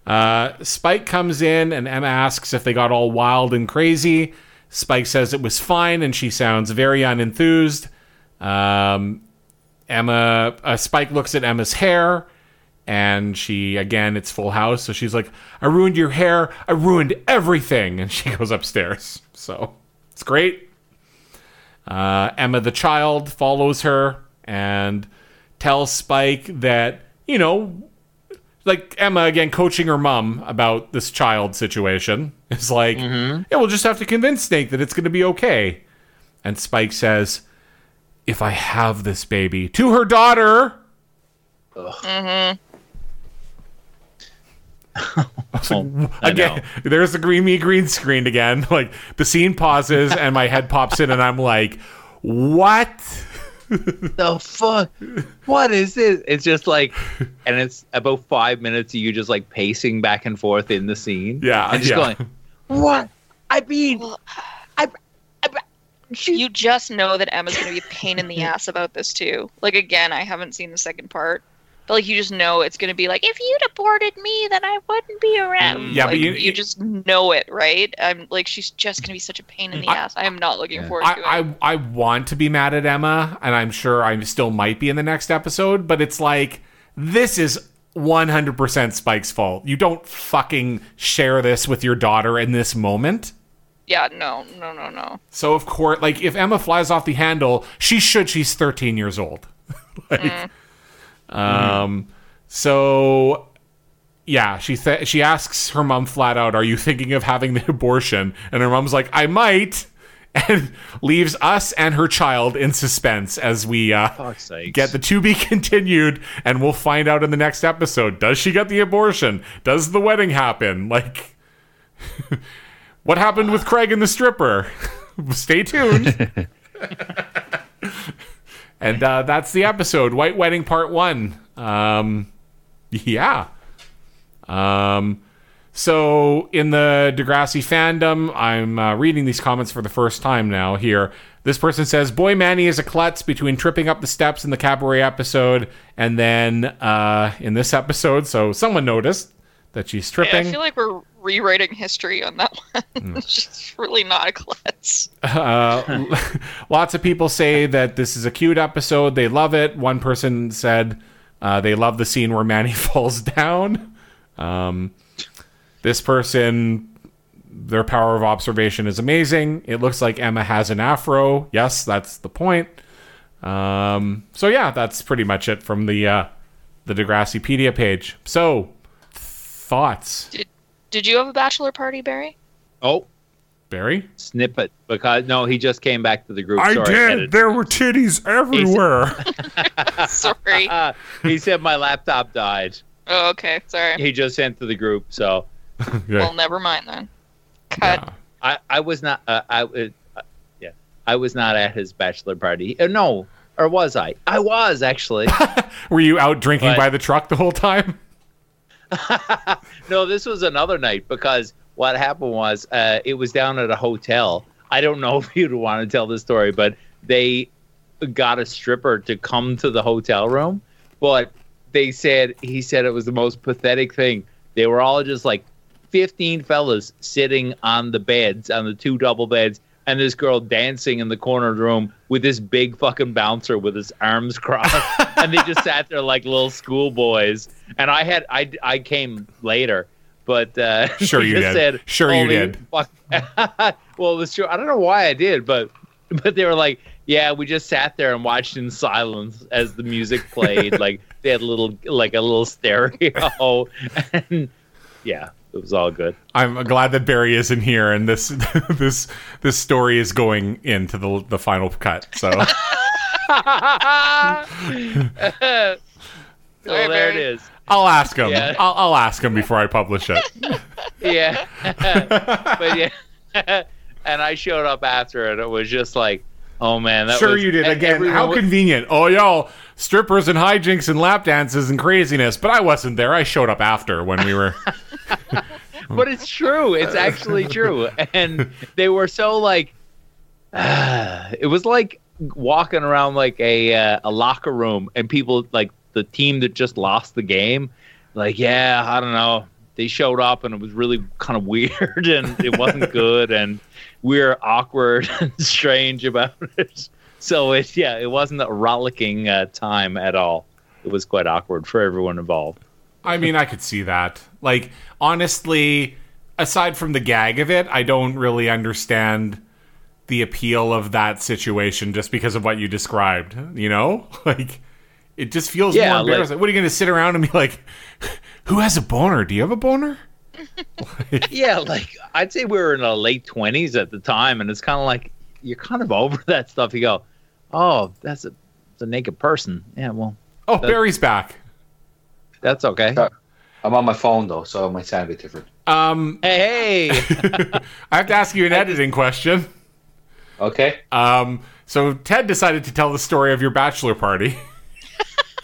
Speaker 1: Uh, Spike comes in and Emma asks if they got all wild and crazy. Spike says it was fine, and she sounds very unenthused. Um, Emma, uh, Spike looks at Emma's hair, and she again, it's Full House, so she's like, "I ruined your hair. I ruined everything," and she goes upstairs. So it's great. Uh, Emma, the child, follows her and tells Spike that you know, like Emma again coaching her mom about this child situation. It's like, yeah, we'll just have to convince Snake that it's going to be okay. And Spike says, "If I have this baby to her daughter."
Speaker 7: Oh, I
Speaker 1: again,
Speaker 7: know.
Speaker 1: there's the green me green screen again. Like the scene pauses and my head pops in and I'm like, what?
Speaker 7: the fuck? What is this? It's just like, and it's about five minutes of you just like pacing back and forth in the scene.
Speaker 1: Yeah,
Speaker 7: and just
Speaker 1: yeah.
Speaker 7: going, what? I mean, I, I, she,
Speaker 6: You just know that Emma's going to be a pain in the ass about this, too. Like, again, I haven't seen the second part. But, like, you just know it's going to be like, if you'd aborted me, then I wouldn't be around. Mm.
Speaker 1: Yeah, but
Speaker 6: Like,
Speaker 1: you-
Speaker 6: you, just know it, right? I'm like, she's just going to be such a pain in the
Speaker 1: I-
Speaker 6: ass. I am not looking
Speaker 5: Yeah.
Speaker 6: forward to it.
Speaker 1: I, I I want to be mad at Emma, and I'm sure I still might be in the next episode, but it's like this is 100% Spike's fault. You don't fucking share this with your daughter in this moment.
Speaker 6: yeah, no, no, no, no.
Speaker 1: So of course, like if Emma flies off the handle, she should. She's 13 years old. like, mm. Um, so yeah, she th- she asks her mom flat out, "Are you thinking of having the abortion?" And her mom's like, "I might," and leaves us and her child in suspense as we uh, get the to be continued, and we'll find out in the next episode. Does she get the abortion? Does the wedding happen? Like, what happened with Craig and the stripper? Stay tuned. And uh, that's the episode, White Wedding Part One. Um, yeah. Um, so in the Degrassi fandom, I'm uh, reading these comments for the first time now. Here, this person says, "Boy, Manny is a klutz between tripping up the steps in the cabaret episode and then uh, in this episode." So someone noticed that she's
Speaker 6: Yeah. I feel like we're rewriting history on that one. She's really not a klutz.
Speaker 1: uh, lots of people say that this is a cute episode. They love it. One person said uh, they love the scene where Manny falls down. Um, this person, their power of observation is amazing. It looks like Emma has an afro. Yes, that's the point. Um, so yeah, that's pretty much it from the uh, the Degrassipedia page. So thoughts,
Speaker 6: Did you have a bachelor party, Barry?
Speaker 7: Oh,
Speaker 1: Barry?
Speaker 7: snippet because no, he just came back to the group. Sorry, edit.
Speaker 1: There were titties everywhere.
Speaker 6: Sorry.
Speaker 7: Ah, he said my laptop died.
Speaker 6: oh, okay. Sorry.
Speaker 7: He just sent to the group, so
Speaker 1: Yeah.
Speaker 6: Well, never mind then. Cut.
Speaker 1: Yeah.
Speaker 7: I I was not uh, I uh, yeah I was not at his bachelor party. Uh, no, or was I? I was actually.
Speaker 1: Were you out drinking
Speaker 7: But-
Speaker 1: by the truck the whole time?
Speaker 7: no, this was another night because what happened was uh, it was down at a hotel. I don't know if you'd want to tell the story, but they got a stripper to come to the hotel room, but they said he said it was the most pathetic thing. They were all just like 15 fellas sitting on the beds, on the two double beds, and this girl dancing in the corner of the room with this big fucking bouncer with his arms crossed, and they just sat there like little schoolboys. And I had I I came later, but uh,
Speaker 1: Sure you did.
Speaker 7: Said,
Speaker 1: Sure you did."
Speaker 7: fuck." well, it was true. I don't know why I did, but but they were like, yeah, we just sat there and watched in silence as the music played. like they had a little like a little stereo, and yeah, it was all good.
Speaker 1: I'm glad that Barry isn't here, and this this this story is going into the the final cut. So
Speaker 7: so there it
Speaker 6: Barry.
Speaker 7: is.
Speaker 1: I'll ask him.
Speaker 7: Yeah.
Speaker 1: I'll, I'll ask him before I publish it.
Speaker 7: Yeah, but yeah, and I showed up after it. It was just like, oh man, that
Speaker 1: sure
Speaker 7: was,
Speaker 1: you did. Again,
Speaker 7: everyone
Speaker 1: how convenient. Oh, y'all, strippers and hijinks and lap dances and craziness. But I wasn't there. I showed up after when we were.
Speaker 7: but it's true. It's actually true. And they were so like, it was like walking around like a uh, a locker room, and people like the team that just lost the game, like, yeah, I don't know. They showed up, and it was really kind of weird, and it wasn't good, and we were awkward and strange about it. So it, yeah, it wasn't a rollicking uh, time at all. It was quite awkward for everyone involved.
Speaker 1: I mean, I could see that. Like, honestly, aside from the gag of it, I don't really understand the appeal of that situation just because of what you described. You know, like it just feels
Speaker 7: Yeah,
Speaker 1: more
Speaker 7: like-
Speaker 1: embarrassing. what are you going to sit around and be like, "Who has a boner? Do you have a boner?"
Speaker 7: yeah, like I'd say we were in our late twenties at the time, and it's kind of like you're kind of over that stuff. You go, oh, that's a, it's a naked person. Yeah, well,
Speaker 1: Oh, Barry's back.
Speaker 7: that's okay.
Speaker 8: Uh, I'm on my phone though, so it might sound a bit different.
Speaker 1: Um,
Speaker 7: Hey, hey,
Speaker 1: I have to ask you an editing question.
Speaker 8: Okay.
Speaker 1: Um, so Ted decided to tell the story of your bachelor party.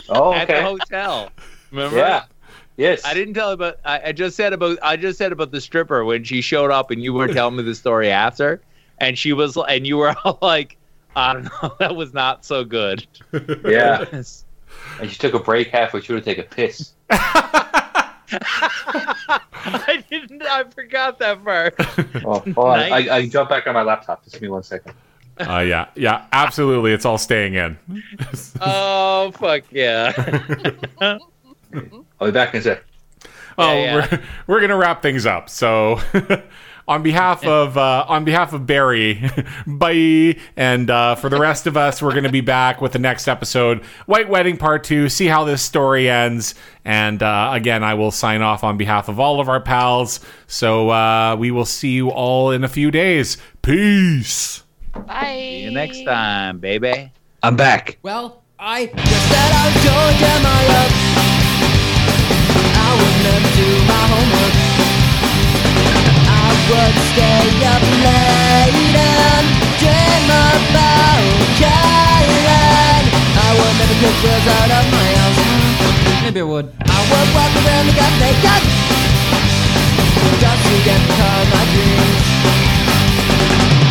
Speaker 8: Oh, okay.
Speaker 7: at the hotel. Remember?
Speaker 8: Yeah. Yes.
Speaker 7: I didn't tell about. I, I just said about. I just said about the stripper when she showed up, and you were telling me the story after, and she was, and you were all like, I don't know, that was not so good.
Speaker 8: Yeah. And she took a break halfway through to take a piss.
Speaker 7: I didn't. I forgot that part.
Speaker 8: Oh, hold on.
Speaker 7: Nice.
Speaker 8: I, I jump back on my laptop. Just give me one second.
Speaker 1: Uh, yeah, yeah, absolutely. It's all staying in.
Speaker 7: Oh fuck yeah!
Speaker 8: I'll be back in a sec.
Speaker 1: Oh,
Speaker 7: Yeah,
Speaker 1: we're we're gonna wrap things up. So, on behalf of uh, on behalf of Barry, bye, and uh, for the rest of us, we're gonna be back with the next episode, White Wedding Part Two. See how this story ends, and uh, again, I will sign off on behalf of all of our pals. So uh, we will see you all in a few days. Peace.
Speaker 6: Bye.
Speaker 7: See you next time, baby.
Speaker 5: I'm back.
Speaker 9: Well, I would never do my homework. I would stay up late and dream about. I would never girls out of my house. Maybe I would. I would walk around the got naked. Just to get caught my dreams.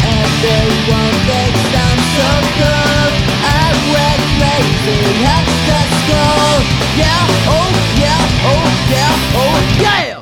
Speaker 9: Everyone thinks I'm so Everything has the go. Yeah, oh yeah, oh yeah, oh yeah.